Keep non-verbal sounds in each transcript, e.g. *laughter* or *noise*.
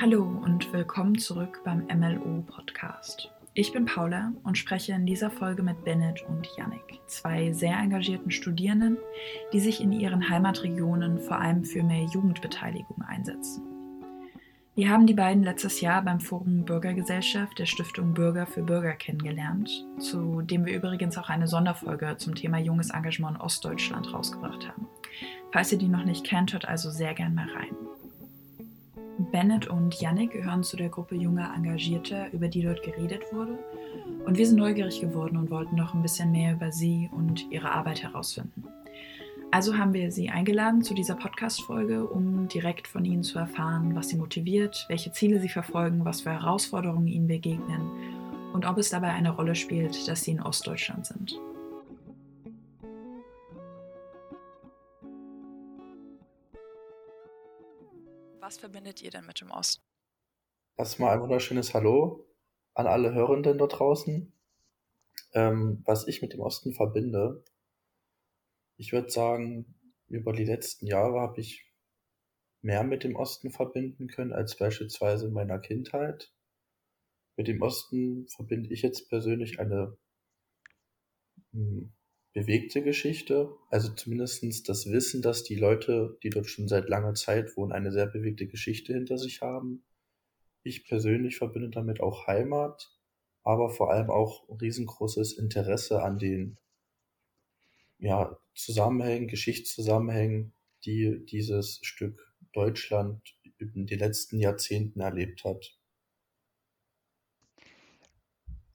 Hallo und willkommen zurück beim MLO Podcast. Ich bin Paula und spreche in dieser Folge mit Bennett und Yannick, zwei sehr engagierten Studierenden, die sich in ihren Heimatregionen vor allem für mehr Jugendbeteiligung einsetzen. Wir haben die beiden letztes Jahr beim Forum Bürgergesellschaft der Stiftung Bürger für Bürger kennengelernt, zu dem wir übrigens auch eine Sonderfolge zum Thema junges Engagement in Ostdeutschland rausgebracht haben. Falls ihr die noch nicht kennt, hört also sehr gern mal rein. Bennett und Yannick gehören zu der Gruppe junger Engagierter, über die dort geredet wurde. Und wir sind neugierig geworden und wollten noch ein bisschen mehr über sie und ihre Arbeit herausfinden. Also haben wir sie eingeladen zu dieser Podcast-Folge, um direkt von ihnen zu erfahren, was sie motiviert, welche Ziele sie verfolgen, was für Herausforderungen ihnen begegnen und ob es dabei eine Rolle spielt, dass sie in Ostdeutschland sind. Was verbindet ihr denn mit dem Osten? Erstmal ein wunderschönes Hallo an alle Hörenden da draußen. Ähm, was ich mit dem Osten verbinde, ich würde sagen, über die letzten Jahre habe ich mehr mit dem Osten verbinden können als beispielsweise in meiner Kindheit. Mit dem Osten verbinde ich jetzt persönlich eine hm, bewegte Geschichte. Also zumindestens das Wissen, dass die Leute, die dort schon seit langer Zeit wohnen, eine sehr bewegte Geschichte hinter sich haben. Ich persönlich verbinde damit auch Heimat, aber vor allem auch riesengroßes Interesse an den ja, Zusammenhängen, Geschichtszusammenhängen, die dieses Stück Deutschland in den letzten Jahrzehnten erlebt hat.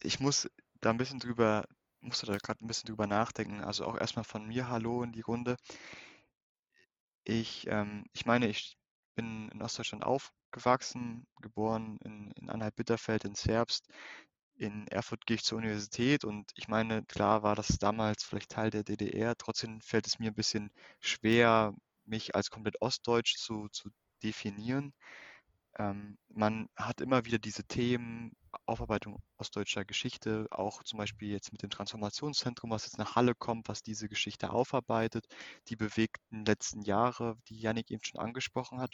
Ich muss da ein bisschen drüber musste da gerade ein bisschen drüber nachdenken. Also auch erstmal von mir Hallo in die Runde. Ich, ähm, ich meine, ich bin in Ostdeutschland aufgewachsen, geboren in, in Anhalt-Bitterfeld in Zerbst. In Erfurt gehe ich zur Universität und ich meine, klar war das damals vielleicht Teil der DDR. Trotzdem fällt es mir ein bisschen schwer, mich als komplett ostdeutsch zu, zu definieren. Ähm, man hat immer wieder diese Themen, Aufarbeitung ostdeutscher Geschichte, auch zum Beispiel jetzt mit dem Transformationszentrum, was jetzt nach Halle kommt, was diese Geschichte aufarbeitet, die bewegten letzten Jahre, die Yannick eben schon angesprochen hat.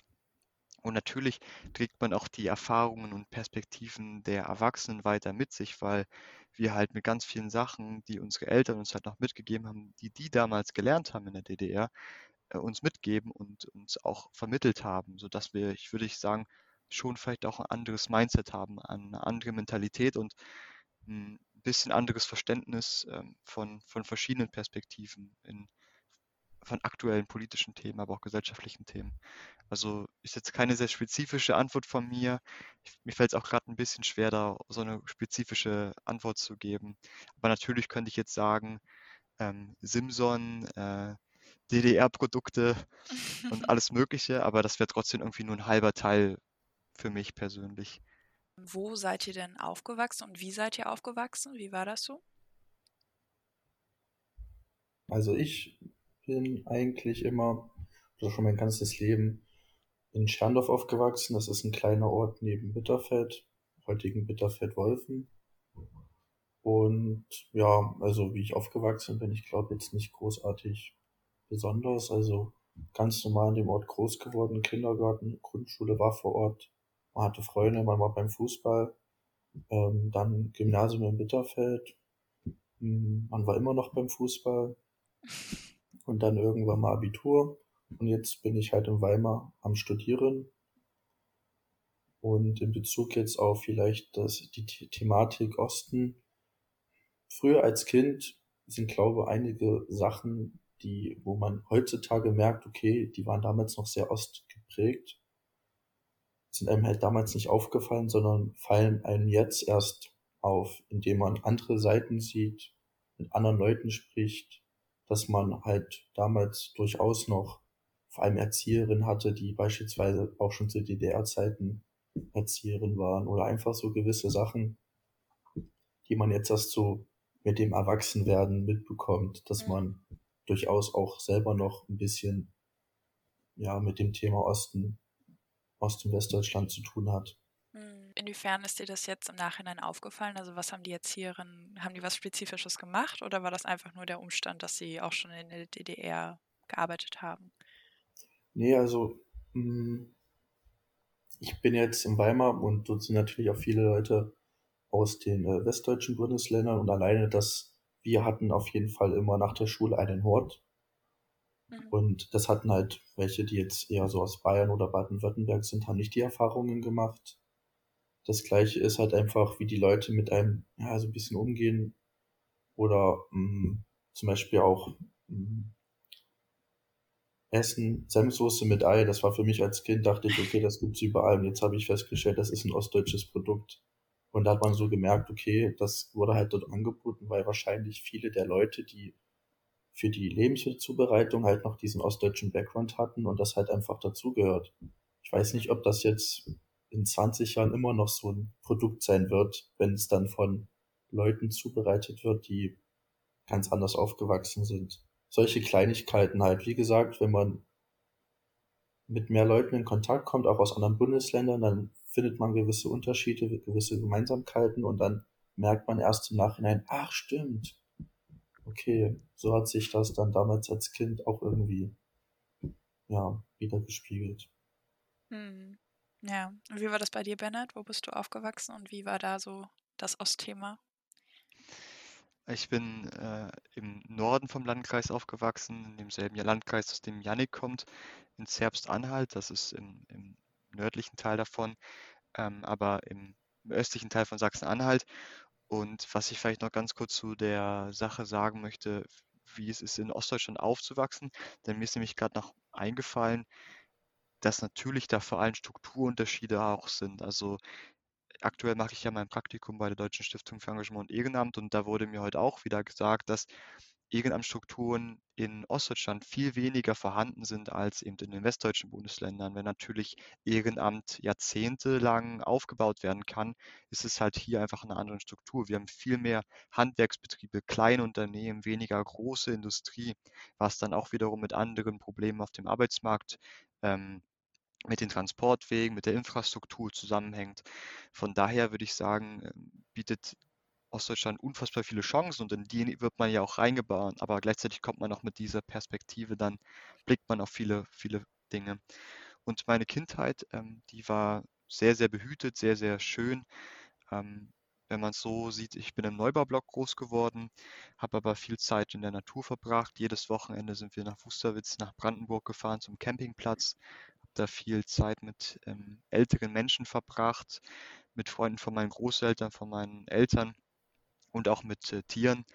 Und natürlich trägt man auch die Erfahrungen und Perspektiven der Erwachsenen weiter mit sich, weil wir halt mit ganz vielen Sachen, die unsere Eltern uns halt noch mitgegeben haben, die die damals gelernt haben in der DDR, äh, uns mitgeben und uns auch vermittelt haben, sodass wir, ich würde ich sagen, schon vielleicht auch ein anderes Mindset haben, eine andere Mentalität und ein bisschen anderes Verständnis ähm, von, von verschiedenen Perspektiven in, von aktuellen politischen Themen, aber auch gesellschaftlichen Themen. Also ist jetzt keine sehr spezifische Antwort von mir. Ich, mir fällt es auch gerade ein bisschen schwer, da so eine spezifische Antwort zu geben. Aber natürlich könnte ich jetzt sagen, ähm, Simson, äh, DDR-Produkte und *laughs* alles Mögliche, aber das wäre trotzdem irgendwie nur ein halber Teil für mich persönlich. Wo seid ihr denn aufgewachsen und wie seid ihr aufgewachsen? Wie war das so? Also ich bin eigentlich immer, also schon mein ganzes Leben in Scherndorf aufgewachsen. Das ist ein kleiner Ort neben Bitterfeld, heutigen Bitterfeld-Wolfen. Und ja, also wie ich aufgewachsen bin, ich glaube jetzt nicht großartig besonders. Also ganz normal in dem Ort groß geworden, Kindergarten, Grundschule war vor Ort. Man hatte Freunde, man war beim Fußball, ähm, dann Gymnasium in Bitterfeld, hm, man war immer noch beim Fußball. Und dann irgendwann mal Abitur. Und jetzt bin ich halt in Weimar am Studieren. Und in Bezug jetzt auf vielleicht das, die Thematik Osten. Früher als Kind sind, glaube einige Sachen, die, wo man heutzutage merkt, okay, die waren damals noch sehr ostgeprägt sind einem halt damals nicht aufgefallen, sondern fallen einem jetzt erst auf, indem man andere Seiten sieht, mit anderen Leuten spricht, dass man halt damals durchaus noch vor allem Erzieherinnen hatte, die beispielsweise auch schon zu DDR-Zeiten Erzieherin waren oder einfach so gewisse Sachen, die man jetzt erst so mit dem Erwachsenwerden mitbekommt, dass man durchaus auch selber noch ein bisschen ja mit dem Thema Osten Ost- und Westdeutschland zu tun hat. Hm, inwiefern ist dir das jetzt im Nachhinein aufgefallen? Also was haben die Erzieherinnen, haben die was Spezifisches gemacht oder war das einfach nur der Umstand, dass sie auch schon in der DDR gearbeitet haben? Nee, also hm, ich bin jetzt in Weimar und dort sind natürlich auch viele Leute aus den äh, westdeutschen Bundesländern und alleine das, wir hatten auf jeden Fall immer nach der Schule einen Hort. Mhm. Und das hatten halt welche, die jetzt eher so aus Bayern oder Baden-Württemberg sind, haben nicht die Erfahrungen gemacht. Das gleiche ist halt einfach, wie die Leute mit einem, ja, so ein bisschen umgehen. Oder mh, mm, zum Beispiel auch mh, mm, Essen, Senfsoße mit Ei, das war für mich als Kind, dachte ich, okay, das gibt's überall. Und jetzt habe ich festgestellt, das ist ein ostdeutsches Produkt. Und da hat man so gemerkt, okay, das wurde halt dort angeboten, weil wahrscheinlich viele der Leute, die für die Lebensmittelzubereitung halt noch diesen ostdeutschen Background hatten und das halt einfach dazugehört. Ich weiß nicht, ob das jetzt in 20 Jahren immer noch so ein Produkt sein wird, wenn es dann von Leuten zubereitet wird, die ganz anders aufgewachsen sind. Solche Kleinigkeiten halt, wie gesagt, wenn man mit mehr Leuten in Kontakt kommt, auch aus anderen Bundesländern, dann findet man gewisse Unterschiede, gewisse Gemeinsamkeiten und dann merkt man erst im Nachhinein, ach stimmt, okay, so hat sich das dann damals als Kind auch irgendwie, ja, wieder gespiegelt. Hm. Ja, und wie war das bei dir, Bennett? Wo bist du aufgewachsen und wie war da so das Ostthema? Ich bin äh, im Norden vom Landkreis aufgewachsen, in demselben Landkreis, aus dem Jannik kommt, in Zerbst-Anhalt. Das ist im, im nördlichen Teil davon, ähm, aber im, im östlichen Teil von Sachsen-Anhalt. Und was ich vielleicht noch ganz kurz zu der Sache sagen möchte, wie es ist, in Ostdeutschland aufzuwachsen, denn mir ist nämlich gerade noch eingefallen, dass natürlich da vor allem Strukturunterschiede auch sind. Also aktuell mache ich ja mein Praktikum bei der Deutschen Stiftung für Engagement und Ehrenamt und da wurde mir heute auch wieder gesagt, dass Ehrenamtsstrukturen in Ostdeutschland viel weniger vorhanden sind als eben in den westdeutschen Bundesländern. Wenn natürlich Ehrenamt jahrzehntelang aufgebaut werden kann, ist es halt hier einfach eine andere Struktur. Wir haben viel mehr Handwerksbetriebe, Kleinunternehmen, weniger große Industrie, was dann auch wiederum mit anderen Problemen auf dem Arbeitsmarkt ähm, mit den Transportwegen, mit der Infrastruktur zusammenhängt. Von daher würde ich sagen, ähm, bietet Ostdeutschland unfassbar viele Chancen und in die wird man ja auch reingebaut, aber gleichzeitig kommt man auch mit dieser Perspektive, dann blickt man auf viele, viele Dinge. Und meine Kindheit, ähm, die war sehr, sehr behütet, sehr, sehr schön. Ähm, wenn man es so sieht, ich bin im Neubaublock groß geworden, habe aber viel Zeit in der Natur verbracht. Jedes Wochenende sind wir nach Wusterwitz, nach Brandenburg gefahren zum Campingplatz, habe da viel Zeit mit ähm, älteren Menschen verbracht, mit Freunden von meinen Großeltern, von meinen Eltern und auch mit äh, Tieren.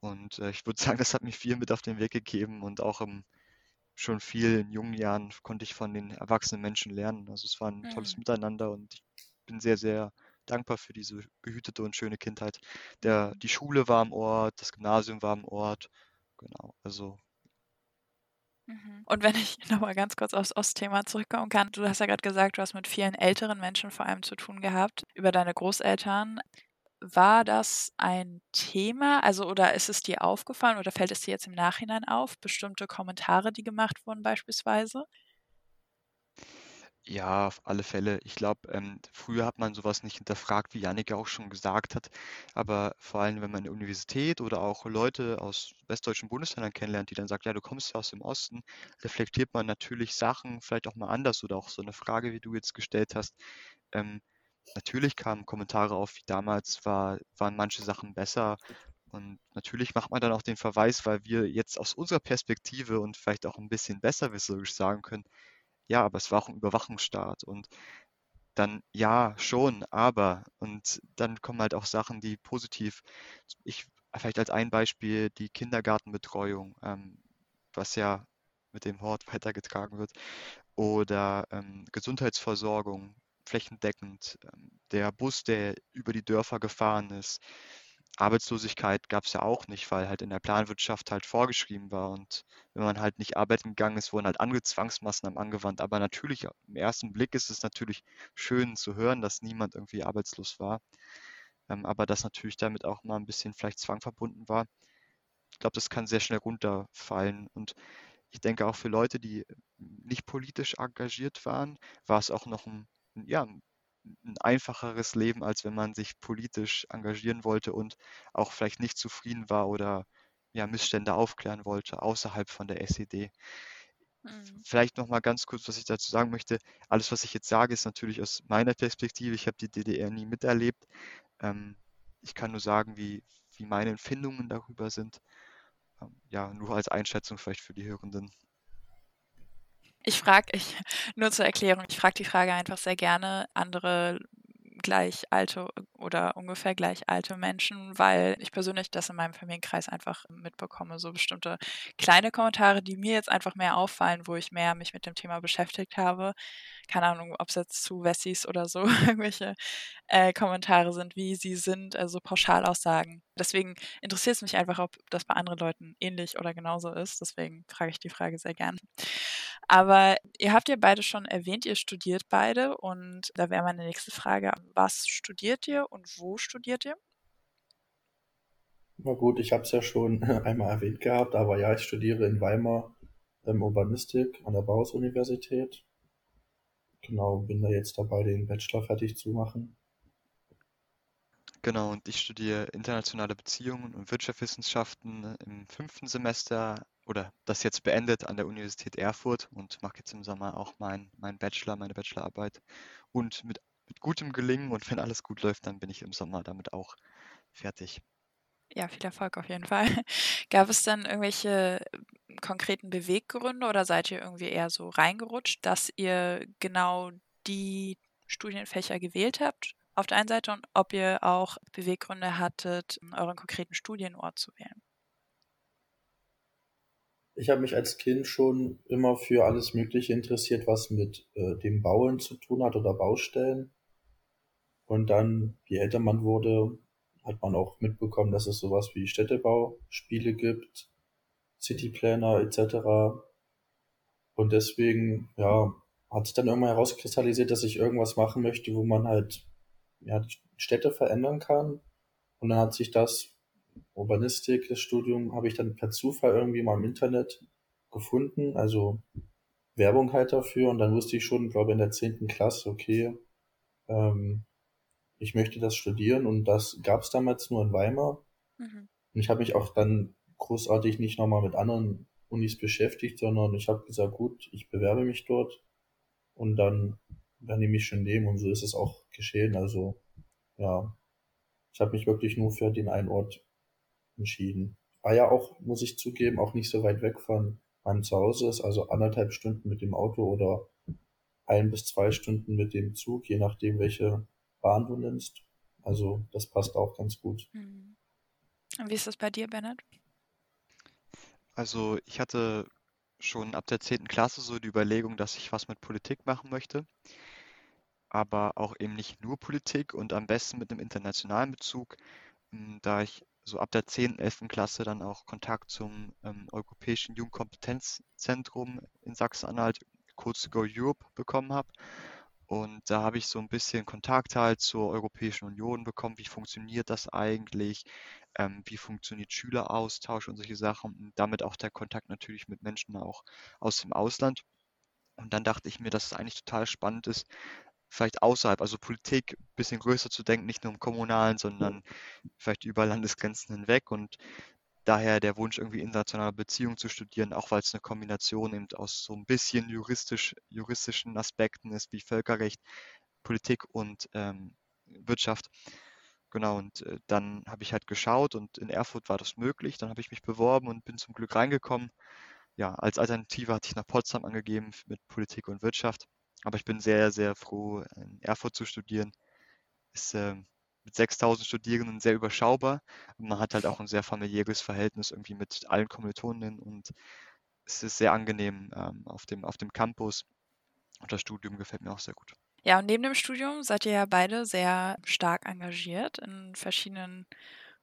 Und äh, ich würde *laughs* sagen, das hat mir viel mit auf den Weg gegeben und auch im, schon viel in jungen Jahren konnte ich von den erwachsenen Menschen lernen. Also es war ein mhm. tolles Miteinander und ich bin sehr, sehr dankbar für diese behütete und schöne Kindheit. Der, die Schule war am Ort, das Gymnasium war am Ort. Genau, also mhm. und wenn ich *laughs* nochmal ganz kurz aufs Ostthema zurückkommen kann, du hast ja gerade gesagt, du hast mit vielen älteren Menschen vor allem zu tun gehabt, über deine Großeltern. War das ein Thema? Also, oder ist es dir aufgefallen oder fällt es dir jetzt im Nachhinein auf, bestimmte Kommentare, die gemacht wurden beispielsweise? Ja, auf alle Fälle. Ich glaube, ähm, früher hat man sowas nicht hinterfragt, wie Jannik auch schon gesagt hat. Aber vor allem, wenn man eine Universität oder auch Leute aus westdeutschen Bundesländern kennenlernt, die dann sagen, ja, du kommst ja aus dem Osten, reflektiert man natürlich Sachen vielleicht auch mal anders oder auch so eine Frage, wie du jetzt gestellt hast. Ähm, natürlich kamen Kommentare auf, wie damals war, waren manche Sachen besser. Und natürlich macht man dann auch den Verweis, weil wir jetzt aus unserer Perspektive und vielleicht auch ein bisschen besserwisserisch sagen können, ja, aber es war auch ein Überwachungsstaat. Und dann ja, schon, aber. Und dann kommen halt auch Sachen, die positiv, ich vielleicht als ein Beispiel die Kindergartenbetreuung, ähm, was ja mit dem Hort *laughs* weitergetragen wird, oder ähm, Gesundheitsversorgung, flächendeckend. Ähm, der Bus, der über die Dörfer gefahren ist. Arbeitslosigkeit gab es ja auch nicht, weil halt in der Planwirtschaft halt vorgeschrieben war. Und wenn man halt nicht arbeiten gegangen ist, wurden halt andere Zwangsmaßnahmen angewandt. Aber natürlich, im ersten Blick ist es natürlich schön zu hören, dass niemand irgendwie arbeitslos war. Ähm, aber dass natürlich damit auch mal ein bisschen vielleicht Zwang verbunden war. Ich glaube, das kann sehr schnell runterfallen. Und ich denke auch für Leute, die nicht politisch engagiert waren, war es auch noch ein ja, ein einfacheres Leben, als wenn man sich politisch engagieren wollte und auch vielleicht nicht zufrieden war oder ja, Missstände aufklären wollte außerhalb von der SED. Mhm. Vielleicht noch mal ganz kurz, was ich dazu sagen möchte. Alles, was ich jetzt sage, ist natürlich aus meiner Perspektive. Ich habe die DDR nie miterlebt. Ähm, ich kann nur sagen, wie, wie meine Empfindungen darüber sind. Ähm, ja, nur als Einschätzung vielleicht für die Hörenden. Ich frage, ich, *laughs* nur zur Erklärung, ich frage die Frage einfach sehr gerne. Andere gleich alte oder ungefähr gleich alte Menschen, weil ich persönlich das in meinem Familienkreis einfach mitbekomme. So bestimmte kleine Kommentare, die mir jetzt einfach mehr auffallen, wo ich mehr mich mit dem Thema beschäftigt habe. Keine Ahnung, ob es jetzt zu Wessis oder so *laughs* irgendwelche äh, Kommentare sind, wie sie sind, also Pauschalaussagen. Deswegen interessiert es mich einfach, ob das bei anderen Leuten ähnlich oder genauso ist. Deswegen frage ich die Frage sehr gern. Aber ihr habt ja beide schon erwähnt, ihr studiert beide und da wäre meine nächste Frage, was studiert ihr und wo studiert ihr? Na gut, ich habe es ja schon *laughs* einmal erwähnt gehabt, aber ja, ich studiere in Weimar ähm, Urbanistik an der Bauhaus-Universität. Genau, bin da jetzt dabei, den Bachelor fertig zu machen. Genau, und ich studiere internationale Beziehungen und Wirtschaftswissenschaften im fünften Semester oder das jetzt beendet an der Universität Erfurt und mache jetzt im Sommer auch mein, mein Bachelor, meine Bachelorarbeit. Und mit, mit gutem Gelingen und wenn alles gut läuft, dann bin ich im Sommer damit auch fertig. Ja, viel Erfolg auf jeden Fall. *laughs* Gab es dann irgendwelche konkreten Beweggründe oder seid ihr irgendwie eher so reingerutscht, dass ihr genau die Studienfächer gewählt habt auf der einen Seite und ob ihr auch Beweggründe hattet, euren konkreten Studienort zu wählen? Ich habe mich als Kind schon immer für alles Mögliche interessiert, was mit äh, dem Bauen zu tun hat oder Baustellen. Und dann, je älter man wurde, hat man auch mitbekommen, dass es sowas wie Städtebauspiele gibt, Cityplaner etc. Und deswegen, ja, hat sich dann irgendwann herauskristallisiert, dass ich irgendwas machen möchte, wo man halt ja, die Städte verändern kann. Und dann hat sich das Urbanistik, das Studium, habe ich dann per Zufall irgendwie mal im Internet gefunden, also Werbung halt dafür. Und dann wusste ich schon, glaube in der zehnten Klasse, okay, ähm, ich möchte das studieren. Und das gab es damals nur in Weimar. Mhm. Und ich habe mich auch dann großartig nicht nochmal mit anderen Unis beschäftigt, sondern ich habe gesagt, gut, ich bewerbe mich dort und dann werden die mich schon nehmen und so ist es auch geschehen. Also ja, ich habe mich wirklich nur für den einen Ort entschieden. War ja auch, muss ich zugeben, auch nicht so weit weg von meinem Zuhause ist, also anderthalb Stunden mit dem Auto oder ein bis zwei Stunden mit dem Zug, je nachdem, welche Bahn du nimmst. Also das passt auch ganz gut. Mhm. Und wie ist das bei dir, Bennett? Also ich hatte schon ab der 10. Klasse so die Überlegung, dass ich was mit Politik machen möchte, aber auch eben nicht nur Politik und am besten mit einem internationalen Bezug, hm, da ich so ab der 10., 11. Klasse dann auch Kontakt zum ähm, Europäischen Jugendkompetenzzentrum in Sachsen-Anhalt, kurz Go Europe, bekommen habe. Und da habe ich so ein bisschen Kontakt halt zur Europäischen Union bekommen. Wie funktioniert das eigentlich? Ähm, wie funktioniert Schüleraustausch und solche Sachen? Und damit auch der Kontakt natürlich mit Menschen auch aus dem Ausland. Und dann dachte ich mir, dass es eigentlich total spannend ist, vielleicht außerhalb, also Politik ein bisschen größer zu denken, nicht nur im Kommunalen, sondern vielleicht über Landesgrenzen hinweg und daher der Wunsch, irgendwie internationale Beziehungen zu studieren, auch weil es eine Kombination eben aus so ein bisschen juristisch, juristischen Aspekten ist, wie Völkerrecht, Politik und ähm, Wirtschaft. Genau, und äh, dann habe ich halt geschaut und in Erfurt war das möglich. Dann habe ich mich beworben und bin zum Glück reingekommen. Ja, als Alternative hatte ich nach Potsdam angegeben mit Politik und Wirtschaft. Aber ich bin sehr, sehr froh, in Erfurt zu studieren. Ist äh, mit 6000 Studierenden sehr überschaubar. Man hat halt auch ein sehr familiäres Verhältnis irgendwie mit allen Kommilitonen und es ist sehr angenehm ähm, auf, dem, auf dem Campus. Und das Studium gefällt mir auch sehr gut. Ja, und neben dem Studium seid ihr ja beide sehr stark engagiert in verschiedenen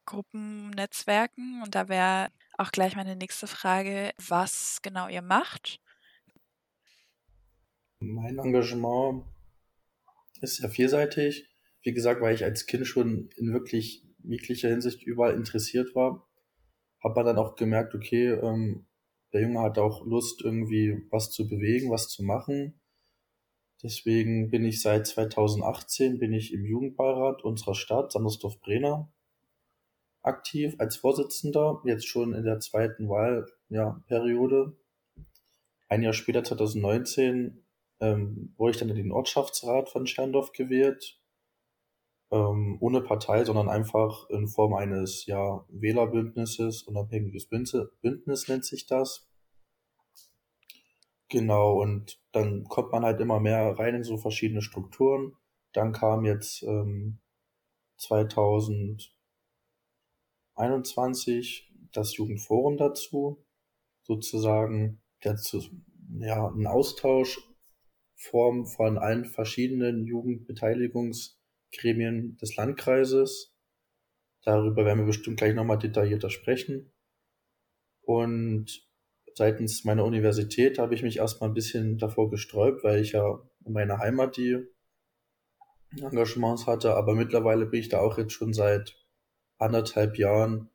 Gruppen, Netzwerken. Und da wäre auch gleich meine nächste Frage, was genau ihr macht mein Engagement ist sehr vielseitig. Wie gesagt, weil ich als Kind schon in wirklich jeglicher Hinsicht überall interessiert war, hat man dann auch gemerkt, okay, ähm, der Junge hat auch Lust, irgendwie was zu bewegen, was zu machen. Deswegen bin ich seit 2018 bin ich im Jugendbeirat unserer Stadt, Sandersdorf-Brenner, aktiv als Vorsitzender, jetzt schon in der zweiten Wahlperiode. Ja, ein Jahr später, 2019, ähm, wurde ich dann in den Ortschaftsrat von Scherndorf gewählt. Ähm, ohne Partei, sondern einfach in Form eines ja, Wählerbündnisses, unabhängiges Bündnis nennt sich das. Genau, und dann kommt man halt immer mehr rein in so verschiedene Strukturen. Dann kam jetzt ähm, 2021 das Jugendforum dazu, sozusagen dazu, ja, ein Austauschform von allen verschiedenen Jugendbeteiligungsgremien des Landkreises. Darüber werden wir bestimmt gleich nochmal detaillierter sprechen. Und seitens meiner Universität habe ich mich erstmal ein bisschen davor gesträubt, weil ich ja in meiner Heimat die Engagements hatte, aber mittlerweile bin ich da auch jetzt schon seit anderthalb Jahren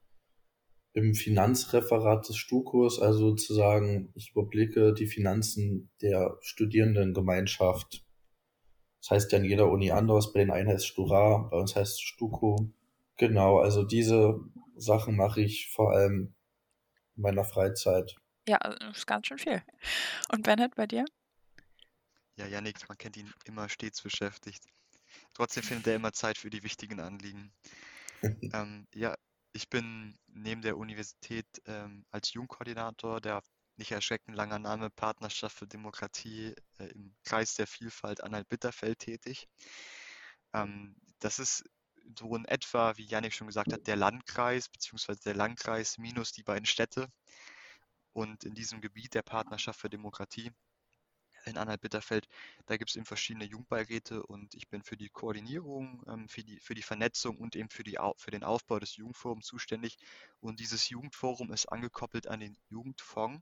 im Finanzreferat des Stukos, also sozusagen, ich überblicke die Finanzen der Studierendengemeinschaft. Das heißt ja in jeder Uni anders, bei den einen heißt Stura, bei uns heißt Stuko. Genau, also diese Sachen mache ich vor allem in meiner Freizeit. Ja, das ist ganz schön viel. Und Bennett, bei dir? Ja, Yannick, man kennt ihn immer stets beschäftigt. Trotzdem findet er immer Zeit für die wichtigen Anliegen. *laughs* ähm, ja, ich bin neben der Universität ähm, als Jugendkoordinator der nicht erschreckend langer Name Partnerschaft für Demokratie äh, im Kreis der Vielfalt Anhalt-Bitterfeld tätig. Ähm, das ist so in etwa, wie Janik schon gesagt hat, der Landkreis beziehungsweise der Landkreis minus die beiden Städte. Und in diesem Gebiet der Partnerschaft für Demokratie in Anhalt-Bitterfeld, da gibt es eben verschiedene Jugendbeiräte und ich bin für die Koordinierung, ähm, für, die, für die Vernetzung und eben für, die, für den Aufbau des Jugendforums zuständig. Und dieses Jugendforum ist angekoppelt an den Jugendfonds.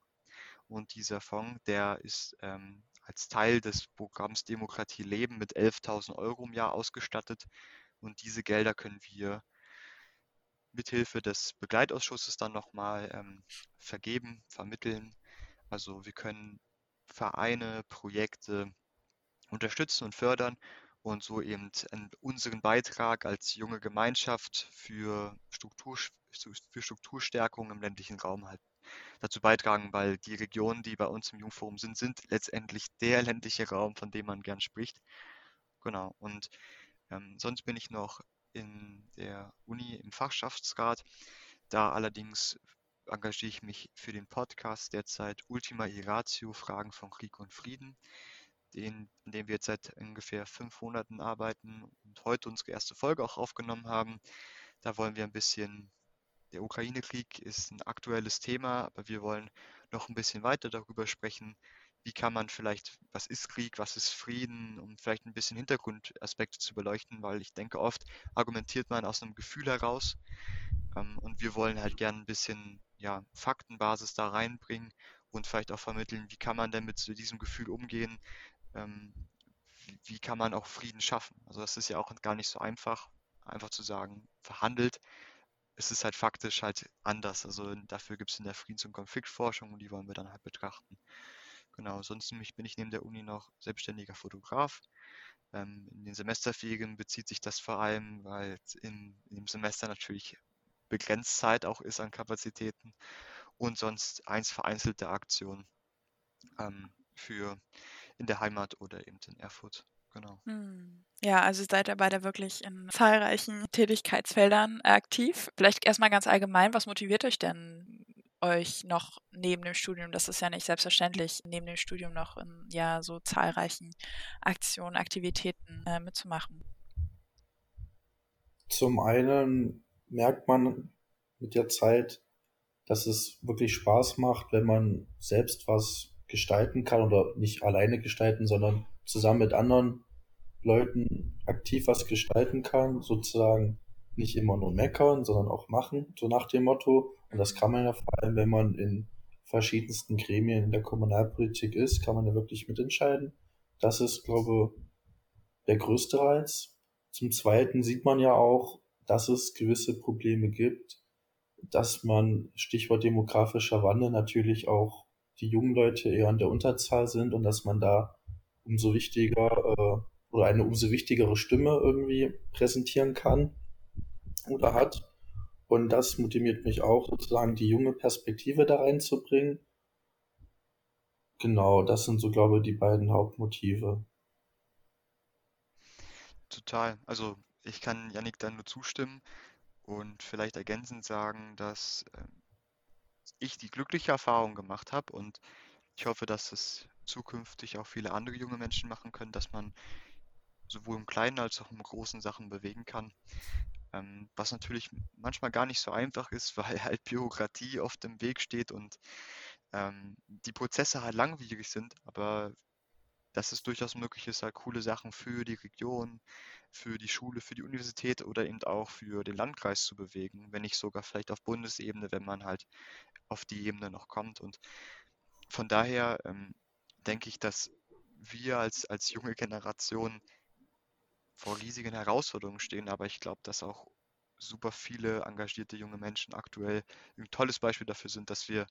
Und dieser Fonds, der ist ähm, als Teil des Programms Demokratie leben mit 11.000 Euro im Jahr ausgestattet. Und diese Gelder können wir mithilfe des Begleitausschusses dann nochmal ähm, vergeben, vermitteln. Also wir können Vereine, Projekte unterstützen und fördern und so eben unseren Beitrag als junge Gemeinschaft für, Struktur, für Strukturstärkung im ländlichen Raum halt dazu beitragen, weil die Regionen, die bei uns im Jungforum sind, sind letztendlich der ländliche Raum, von dem man gern spricht. Genau. Und ähm, sonst bin ich noch in der Uni im Fachschaftsrat. Da allerdings engagiere ich mich für den Podcast derzeit Ultima Iratio, Fragen von Krieg und Frieden, den, in dem wir jetzt seit ungefähr fünf Monaten arbeiten und heute unsere erste Folge auch aufgenommen haben. Da wollen wir ein bisschen, der Ukraine-Krieg ist ein aktuelles Thema, aber wir wollen noch ein bisschen weiter darüber sprechen, wie kann man vielleicht, was ist Krieg, was ist Frieden, um vielleicht ein bisschen Hintergrundaspekte zu beleuchten, weil ich denke, oft argumentiert man aus einem Gefühl heraus ähm, und wir wollen halt gerne ein bisschen ja, Faktenbasis da reinbringen und vielleicht auch vermitteln, wie kann man denn mit diesem Gefühl umgehen, ähm, wie, wie kann man auch Frieden schaffen. Also das ist ja auch gar nicht so einfach, einfach zu sagen, verhandelt. Es ist halt faktisch halt anders. Also dafür gibt es in der Friedens- und Konfliktforschung und die wollen wir dann halt betrachten. Genau, sonst bin ich neben der Uni noch selbstständiger Fotograf. Ähm, in den Semesterferien bezieht sich das vor allem, weil in, in dem Semester natürlich begrenzt Zeit auch ist an Kapazitäten und sonst eins vereinzelte Aktionen ähm, für in der Heimat oder eben in Erfurt. Genau. Hm. Ja, also seid ihr beide wirklich in zahlreichen Tätigkeitsfeldern aktiv. Vielleicht erstmal ganz allgemein, was motiviert euch denn euch noch neben dem Studium, das ist ja nicht selbstverständlich, neben dem Studium noch in ja so zahlreichen Aktionen, Aktivitäten äh, mitzumachen? Zum einen merkt man mit der Zeit, dass es wirklich Spaß macht, wenn man selbst was gestalten kann oder nicht alleine gestalten, sondern zusammen mit anderen Leuten aktiv was gestalten kann, sozusagen nicht immer nur meckern, sondern auch machen, so nach dem Motto. Und das kann man ja vor allem, wenn man in verschiedensten Gremien in der Kommunalpolitik ist, kann man ja wirklich mitentscheiden. Das ist, glaube der größte Reiz. Zum Zweiten sieht man ja auch, dass es gewisse Probleme gibt, dass man, Stichwort demografischer Wandel, natürlich auch die jungen Leute eher an der Unterzahl sind und dass man da umso wichtiger äh, oder eine umso wichtigere Stimme irgendwie präsentieren kann oder hat. Und das motiviert mich auch, sozusagen die junge Perspektive da reinzubringen. Genau, das sind so, glaube ich, die beiden Hauptmotive. Total. Also ich kann Yannick da nur zustimmen und vielleicht ergänzend sagen, dass ähm, ich die glückliche Erfahrung gemacht habe und ich hoffe, dass es zukünftig auch viele andere junge Menschen machen können, dass man sowohl im Kleinen als auch im großen Sachen bewegen kann. Ähm, was natürlich manchmal gar nicht so einfach ist, *laughs* weil halt Bürokratie oft im Weg steht und ähm, die Prozesse halt langwierig sind, aber dass es durchaus möglich ist, halt coole Sachen für die Region, für die Schule, für die Universität oder eben auch für den Landkreis zu bewegen, wenn nicht sogar vielleicht auf Bundesebene, wenn man halt auf die Ebene noch kommt. Und von daher ähm, denke ich, dass wir als, als junge Generation vor riesigen Herausforderungen stehen, aber ich glaube, dass auch super viele engagierte junge Menschen aktuell ein tolles Beispiel dafür sind, dass wir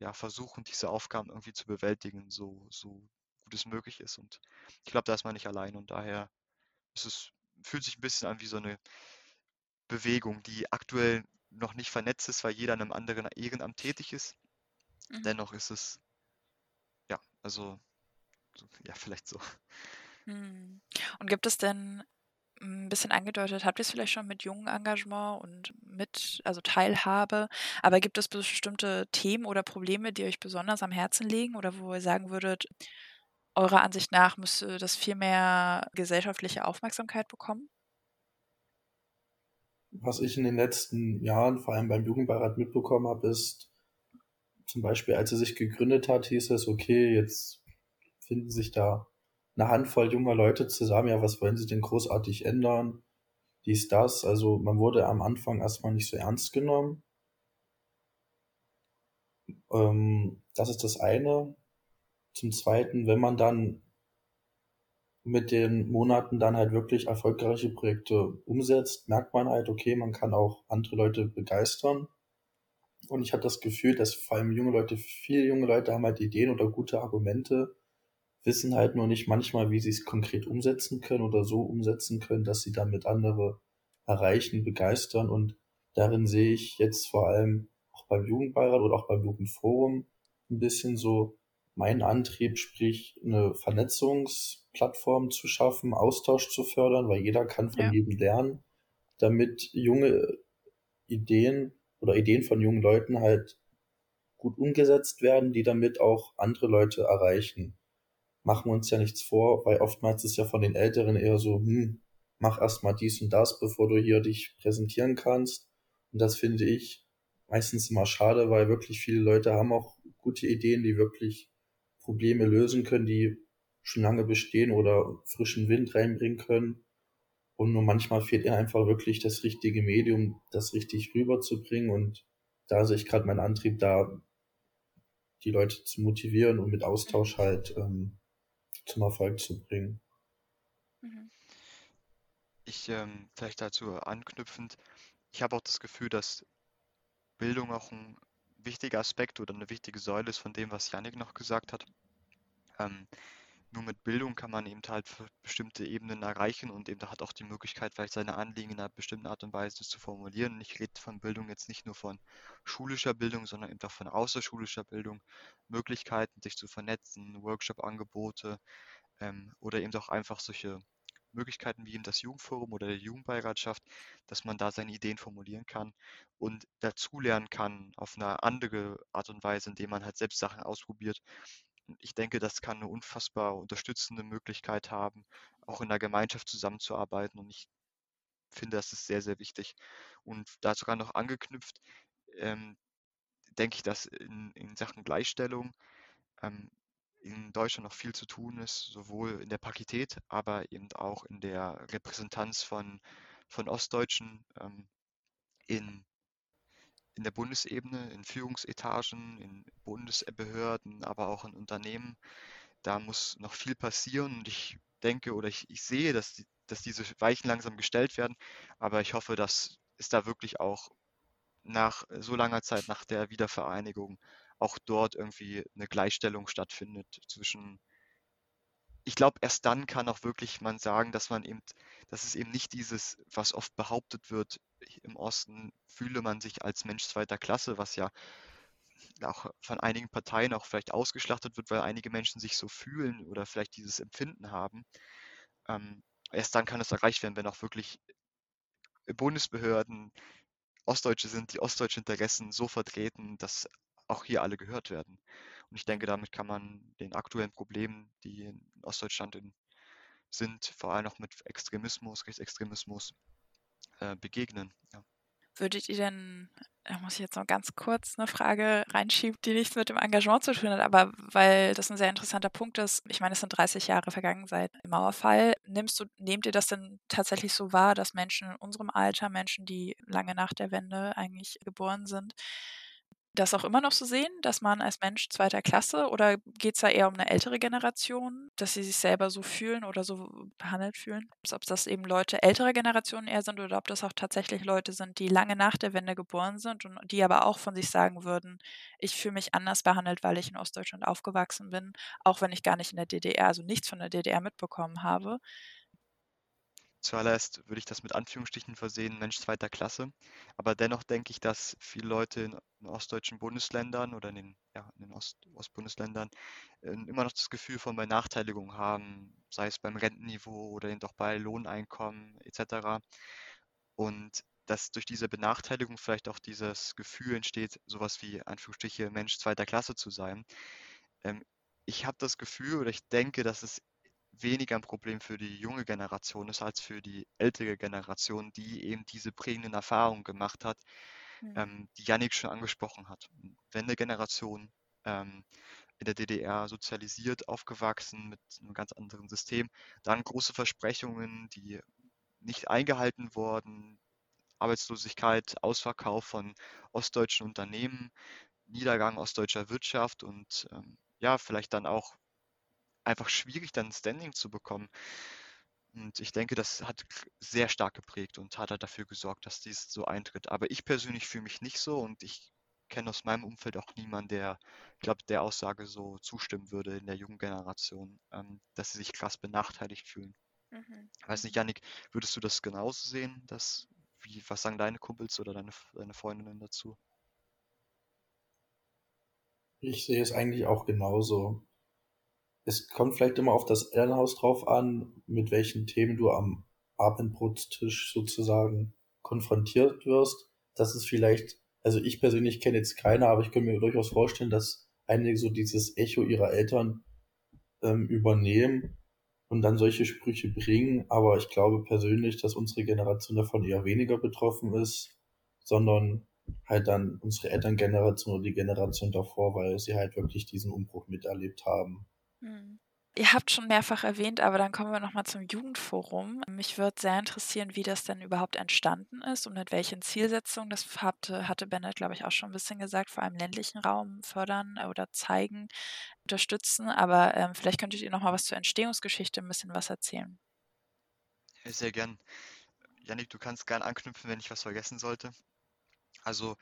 ja versuchen, diese Aufgaben irgendwie zu bewältigen, so, so gut es möglich ist. Und ich glaube, da ist man nicht allein und daher ist es, fühlt sich ein bisschen an wie so eine Bewegung, die aktuell noch nicht vernetzt ist, weil jeder in einem anderen Ehrenamt tätig ist. Mhm. Dennoch ist es, ja, also, ja, vielleicht so. Hm. Und gibt es denn ein bisschen angedeutet, habt ihr es vielleicht schon mit jungen Engagement und mit, also Teilhabe, aber gibt es bestimmte Themen oder Probleme, die euch besonders am Herzen liegen oder wo ihr sagen würdet, eurer Ansicht nach müsste das viel mehr gesellschaftliche Aufmerksamkeit bekommen? Was ich in den letzten Jahren, vor allem beim Jugendbeirat mitbekommen habe, ist zum Beispiel, als er sich gegründet hat, hieß es, okay, jetzt finden sich da eine Handvoll junger Leute zusammen, ja, was wollen sie denn großartig ändern? Dies, das. Also man wurde am Anfang erstmal nicht so ernst genommen. Ähm, das ist das eine. Zum zweiten, wenn man dann mit den Monaten dann halt wirklich erfolgreiche Projekte umsetzt, merkt man halt, okay, man kann auch andere Leute begeistern. Und ich hatte das Gefühl, dass vor allem junge Leute, viele junge Leute haben halt Ideen oder gute Argumente, wissen halt nur nicht manchmal, wie sie es konkret umsetzen können oder so umsetzen können, dass sie damit andere erreichen, begeistern. Und darin sehe ich jetzt vor allem auch beim Jugendbeirat oder auch beim Jugendforum ein bisschen so mein Antrieb, sprich eine Vernetzungsplattform zu schaffen, Austausch zu fördern, weil jeder kann von ja. jedem lernen, damit junge Ideen oder Ideen von jungen Leuten halt gut umgesetzt werden, die damit auch andere Leute erreichen machen wir uns ja nichts vor, weil oftmals ist ja von den Älteren eher so, hm, mach erstmal dies und das, bevor du hier dich präsentieren kannst. Und das finde ich meistens immer schade, weil wirklich viele Leute haben auch gute Ideen, die wirklich Probleme lösen können, die schon lange bestehen oder frischen Wind reinbringen können. Und nur manchmal fehlt ihnen einfach wirklich das richtige Medium, das richtig rüberzubringen. Und da sehe ich gerade meinen Antrieb da, die Leute zu motivieren und mit Austausch halt ähm, zum Erfolg zu bringen. Mhm. Ich ähm, vielleicht dazu anknüpfend, ich habe auch das Gefühl, dass Bildung auch ein wichtiger Aspekt oder eine wichtige Säule ist von dem, was Yannick noch gesagt hat. Ähm, nur mit Bildung kann man eben halt bestimmte Ebenen erreichen und eben hat auch die Möglichkeit, vielleicht seine Anliegen in einer bestimmten Art und Weise zu formulieren. Ich rede von Bildung jetzt nicht nur von schulischer Bildung, sondern eben auch von außerschulischer Bildung, Möglichkeiten, sich zu vernetzen, Workshop-Angebote ähm, oder eben auch einfach solche Möglichkeiten wie eben das Jugendforum oder der Jugendbeiratschaft, dass man da seine Ideen formulieren kann und dazulernen kann auf eine andere Art und Weise, indem man halt selbst Sachen ausprobiert ich denke, das kann eine unfassbar unterstützende Möglichkeit haben, auch in der Gemeinschaft zusammenzuarbeiten. Und ich finde, das ist sehr, sehr wichtig. Und dazu sogar noch angeknüpft, ähm, denke ich, dass in, in Sachen Gleichstellung ähm, in Deutschland noch viel zu tun ist, sowohl in der Pakität, aber eben auch in der Repräsentanz von, von Ostdeutschen ähm, in in der Bundesebene, in Führungsetagen, in Bundesbehörden, aber auch in Unternehmen. Da muss noch viel passieren und ich denke oder ich, ich sehe, dass, die, dass diese Weichen langsam gestellt werden, aber ich hoffe, dass es da wirklich auch nach so langer Zeit nach der Wiedervereinigung auch dort irgendwie eine Gleichstellung stattfindet zwischen ich glaube, erst dann kann auch wirklich man sagen, dass man eben, dass es eben nicht dieses, was oft behauptet wird, im Osten fühle man sich als Mensch zweiter Klasse, was ja auch von einigen Parteien auch vielleicht ausgeschlachtet wird, weil einige Menschen sich so fühlen oder vielleicht dieses Empfinden haben. Ähm, erst dann kann es erreicht werden, wenn auch wirklich Bundesbehörden Ostdeutsche sind, die ostdeutsche Interessen so vertreten, dass auch hier alle gehört werden. Und ich denke, damit kann man den aktuellen Problemen, die in Ostdeutschland in, sind, vor allem auch mit Extremismus, Rechtsextremismus, äh, begegnen. Ja. Würdet ihr denn, da muss ich jetzt noch ganz kurz eine Frage reinschieben, die nichts mit dem Engagement zu tun hat, aber weil das ein sehr interessanter Punkt ist. Ich meine, es sind 30 Jahre vergangen seit dem Mauerfall. Nimmst du, nehmt ihr das denn tatsächlich so wahr, dass Menschen in unserem Alter, Menschen, die lange nach der Wende eigentlich geboren sind, das auch immer noch so sehen, dass man als Mensch zweiter Klasse oder geht es da eher um eine ältere Generation, dass sie sich selber so fühlen oder so behandelt fühlen? Ob das eben Leute älterer Generationen eher sind oder ob das auch tatsächlich Leute sind, die lange nach der Wende geboren sind und die aber auch von sich sagen würden, ich fühle mich anders behandelt, weil ich in Ostdeutschland aufgewachsen bin, auch wenn ich gar nicht in der DDR, also nichts von der DDR mitbekommen habe. Zuallererst würde ich das mit Anführungsstrichen versehen, Mensch zweiter Klasse. Aber dennoch denke ich, dass viele Leute in, ostdeutschen Bundesländern oder in den, ja, in den Ost, Ostbundesländern äh, immer noch das Gefühl von Benachteiligung haben, sei es beim Rentenniveau oder eben doch bei Lohneinkommen etc. Und dass durch diese Benachteiligung vielleicht auch dieses Gefühl entsteht, sowas wie Anführungsstriche Mensch zweiter Klasse zu sein. Ähm, ich habe das Gefühl oder ich denke, dass es weniger ein Problem für die junge Generation ist als für die ältere Generation, die eben diese prägenden Erfahrungen gemacht hat, mhm. ähm, die Yannick schon angesprochen hat. Wenn eine Generation ähm, in der DDR sozialisiert, aufgewachsen mit einem ganz anderen System, dann große Versprechungen, die nicht eingehalten wurden, Arbeitslosigkeit, Ausverkauf von ostdeutschen Unternehmen, Niedergang ostdeutscher Wirtschaft und ähm, ja, vielleicht dann auch einfach schwierig, dann Standing zu bekommen. Und ich denke, das hat sehr stark geprägt und hat halt dafür gesorgt, dass dies so eintritt. Aber ich persönlich fühle mich nicht so und ich kenne aus meinem Umfeld auch niemanden, der, glaube der Aussage so zustimmen würde in der jungen Generation, ähm, dass sie sich krass benachteiligt fühlen. Mhm. Weiß nicht, Janik, würdest du das genauso sehen? Dass, wie, was sagen deine Kumpels oder deine, deine Freundinnen dazu? Ich sehe es eigentlich auch genauso es kommt vielleicht immer auf das Elternhaus drauf an, mit welchen Themen du am Abendbrotstisch sozusagen konfrontiert wirst. Das ist vielleicht, also ich persönlich kenne jetzt keine, aber ich kann mir durchaus vorstellen, dass einige so dieses Echo ihrer Eltern ähm, übernehmen und dann solche Sprüche bringen. Aber ich glaube persönlich, dass unsere Generation davon eher weniger betroffen ist, sondern halt dann unsere Elterngeneration oder die Generation davor, weil sie halt wirklich diesen Umbruch miterlebt haben. Mhm. Ihr habt schon mehrfach erwähnt, aber dann kommen wir nochmal zum Jugendforum. Mich würde sehr interessieren, wie das denn überhaupt entstanden ist und mit welchen Zielsetzungen. Das hatte, hatte Bennett, glaube ich, auch schon ein bisschen gesagt, vor allem ländlichen Raum fördern oder zeigen, unterstützen. Aber ähm, vielleicht könntet ihr nochmal was zur Entstehungsgeschichte ein bisschen was erzählen. Sehr gern. Janik, du kannst gern anknüpfen, wenn ich was vergessen sollte. Also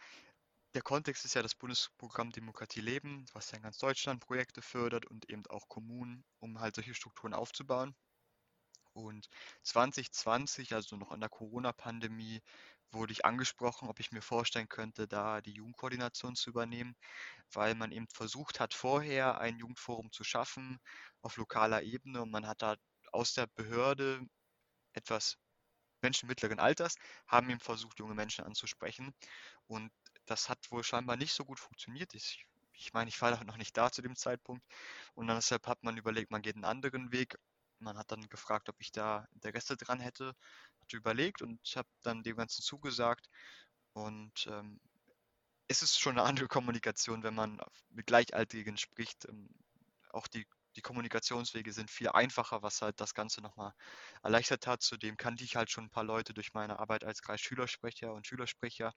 der Kontext ist ja das Bundesprogramm Demokratie leben, was ja in ganz Deutschland Projekte fördert und eben auch Kommunen, um halt solche Strukturen aufzubauen. Und 2020, also noch in der Corona-Pandemie, wurde ich angesprochen, ob ich mir vorstellen könnte, da die Jugendkoordination zu übernehmen, weil man eben versucht hat, vorher ein Jugendforum zu schaffen auf lokaler Ebene und man hat da aus der Behörde etwas Menschen mittleren Alters haben eben versucht, junge Menschen anzusprechen. Und das hat wohl scheinbar nicht so gut funktioniert. Ich, ich meine, ich war noch nicht da zu dem Zeitpunkt. Und dann deshalb hat man überlegt, man geht einen anderen Weg. Man hat dann gefragt, ob ich da Interesse dran hätte. Hatte überlegt und habe dann dem Ganzen zugesagt. Und ähm, es ist schon eine andere Kommunikation, wenn man mit Gleichaltrigen spricht. Ähm, auch die die Kommunikationswege sind viel einfacher, was halt das Ganze nochmal erleichtert hat. Zudem kannte ich halt schon ein paar Leute durch meine Arbeit als Kreisschülersprecher und Schülersprecher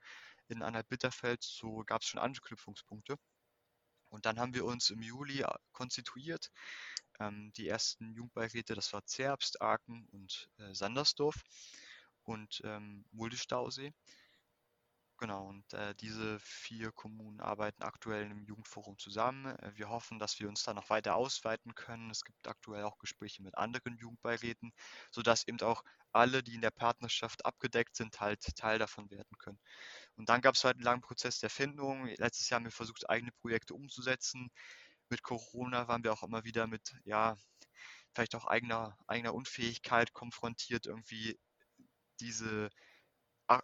in Anhalt-Bitterfeld. So gab es schon Anknüpfungspunkte. Und dann haben wir uns im Juli äh, konstituiert. Ähm, die ersten Jugendbeiräte, das war Zerbst, Aachen und äh, Sandersdorf und ähm, Mulde-Stausee. Genau, und äh, diese vier Kommunen arbeiten aktuell im Jugendforum zusammen. Äh, wir hoffen, dass wir uns da noch weiter ausweiten können. Es gibt aktuell auch Gespräche mit anderen Jugendbeiräten, sodass eben auch alle, die in der Partnerschaft abgedeckt sind, halt Teil davon werden können. Und dann gab es halt einen langen Prozess der Findung. Letztes Jahr haben wir versucht, eigene Projekte umzusetzen. Mit Corona waren wir auch immer wieder mit, ja, vielleicht auch eigener, eigener Unfähigkeit konfrontiert, irgendwie diese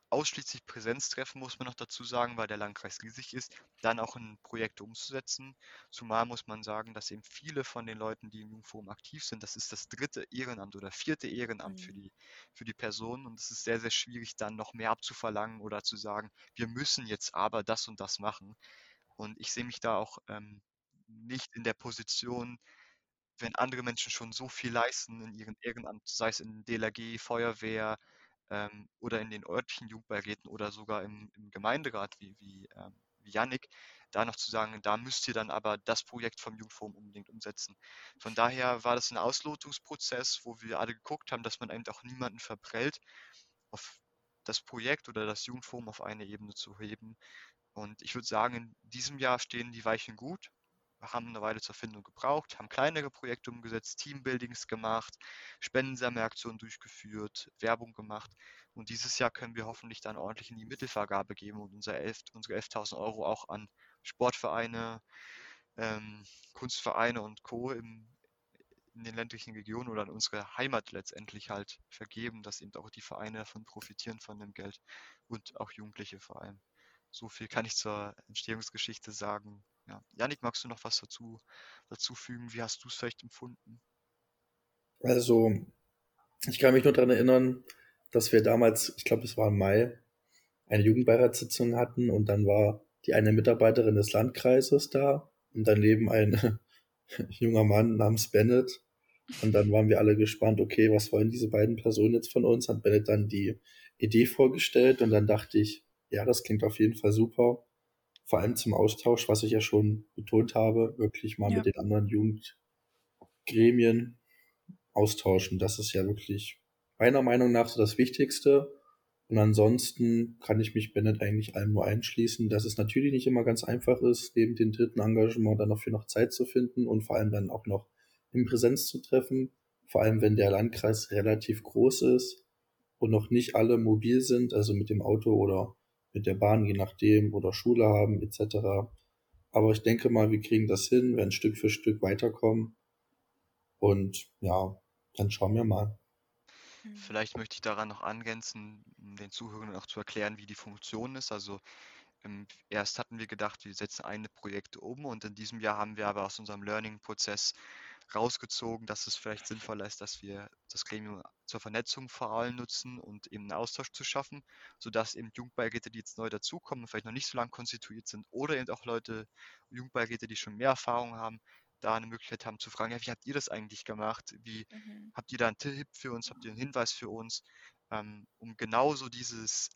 ausschließlich Präsenztreffen, muss man noch dazu sagen, weil der Landkreis riesig ist, dann auch in Projekte umzusetzen. Zumal muss man sagen, dass eben viele von den Leuten, die im Jugendforum aktiv sind, das ist das dritte Ehrenamt oder vierte Ehrenamt mhm. für, die, für die Personen und es ist sehr, sehr schwierig, dann noch mehr abzuverlangen oder zu sagen, wir müssen jetzt aber das und das machen. Und ich sehe mich da auch ähm, nicht in der Position, wenn andere Menschen schon so viel leisten in ihrem Ehrenamt, sei es in DLRG, Feuerwehr, ähm, oder in den örtlichen Jugendbeiräten oder sogar im, im Gemeinderat wie, wie, ähm, wie Yannick, da noch zu sagen, da müsst ihr dann aber das Projekt vom Jugendforum unbedingt umsetzen. Von daher war das ein Auslotungsprozess, wo wir alle geguckt haben, dass man eben auch niemanden verprellt, auf das Projekt oder das Jugendforum auf eine Ebene zu heben. Und ich würde sagen, in diesem Jahr stehen die Weichen gut haben eine Weile zur Findung gebraucht, haben kleinere Projekte umgesetzt, Teambuildings gemacht, Spendensammelaktionen durchgeführt, Werbung gemacht. Und dieses Jahr können wir hoffentlich dann ordentlich in die Mittelvergabe geben und unser 11, unsere 11.000 Euro auch an Sportvereine, ähm, Kunstvereine und Co. Im, in den ländlichen Regionen oder in unsere Heimat letztendlich halt vergeben, dass eben auch die Vereine davon profitieren von dem Geld und auch Jugendliche vor allem. So viel kann ich zur Entstehungsgeschichte sagen. Ja. Janik, magst du noch was dazu, dazu fügen? Wie hast du es vielleicht empfunden? Also, ich kann mich nur daran erinnern, dass wir damals, ich glaube, es war im Mai, eine Jugendbeiratssitzung hatten und dann war die eine Mitarbeiterin des Landkreises da und daneben ein *laughs* junger Mann namens Bennett. Und dann waren wir alle gespannt, okay, was wollen diese beiden Personen jetzt von uns? Hat Bennett dann die Idee vorgestellt und dann dachte ich, ja, das klingt auf jeden Fall super vor allem zum Austausch, was ich ja schon betont habe, wirklich mal ja. mit den anderen Jugendgremien austauschen. Das ist ja wirklich meiner Meinung nach so das Wichtigste. Und ansonsten kann ich mich Bennett eigentlich allem nur einschließen, dass es natürlich nicht immer ganz einfach ist, neben dem dritten Engagement dann dafür noch Zeit zu finden und vor allem dann auch noch in Präsenz zu treffen. Vor allem, wenn der Landkreis relativ groß ist und noch nicht alle mobil sind, also mit dem Auto oder mit der Bahn, je nachdem, oder Schule haben, etc. Aber ich denke mal, wir kriegen das hin, werden Stück für Stück weiterkommen. Und ja, dann schauen wir mal. Mhm. Vielleicht möchte ich daran noch angänzen, den Zuhörern auch zu erklären, wie die Funktion ist. Also ähm, erst hatten wir gedacht, wir setzen eine Projekte um und in diesem Jahr haben wir aber aus unserem Learning-Prozess rausgezogen, dass es vielleicht sinnvoller ist, dass wir das Gremium zur Vernetzung vor allem nutzen und eben einen Austausch zu schaffen, sodass eben Jugendbeiräte, die jetzt neu dazukommen, vielleicht noch nicht so lange konstituiert sind oder eben auch Leute, Jugendbeiräte, die schon mehr Erfahrung haben, da eine Möglichkeit haben zu fragen, ja, wie habt ihr das eigentlich gemacht? Wie mhm. habt ihr da einen Tipp für uns? Habt ihr einen Hinweis für uns? Ähm, um genauso dieses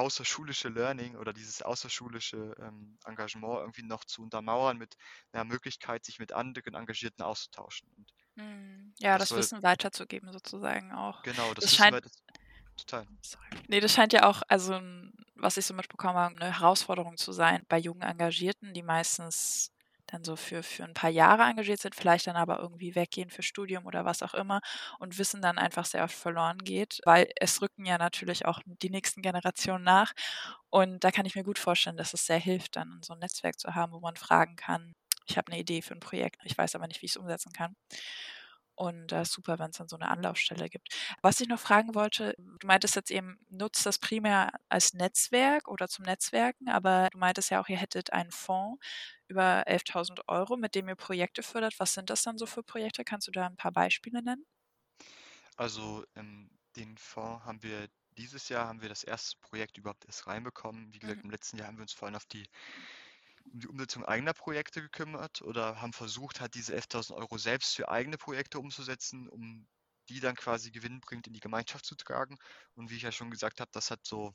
außerschulische Learning oder dieses außerschulische ähm, Engagement irgendwie noch zu untermauern mit einer Möglichkeit, sich mit anderen Engagierten auszutauschen. Und hm, ja, das, das Wissen weiterzugeben sozusagen auch. Genau, das, das scheint, weiter, total. Sorry. Nee, das scheint ja auch, also was ich so mitbekommen habe, eine Herausforderung zu sein bei jungen Engagierten, die meistens dann so für, für ein paar Jahre engagiert sind, vielleicht dann aber irgendwie weggehen für Studium oder was auch immer und Wissen dann einfach sehr oft verloren geht, weil es rücken ja natürlich auch die nächsten Generationen nach. Und da kann ich mir gut vorstellen, dass es sehr hilft, dann so ein Netzwerk zu haben, wo man fragen kann, ich habe eine Idee für ein Projekt, ich weiß aber nicht, wie ich es umsetzen kann. Und äh, super, wenn es dann so eine Anlaufstelle gibt. Was ich noch fragen wollte, du meintest jetzt eben, nutzt das primär als Netzwerk oder zum Netzwerken, aber du meintest ja auch, ihr hättet einen Fonds über 11.000 Euro, mit dem ihr Projekte fördert. Was sind das dann so für Projekte? Kannst du da ein paar Beispiele nennen? Also ähm, den Fonds haben wir dieses Jahr haben wir das erste Projekt überhaupt erst reinbekommen. Wie gesagt, mhm. im letzten Jahr haben wir uns vor allem auf die um die Umsetzung eigener Projekte gekümmert oder haben versucht, halt diese 11.000 Euro selbst für eigene Projekte umzusetzen, um die dann quasi gewinnbringend in die Gemeinschaft zu tragen. Und wie ich ja schon gesagt habe, das hat so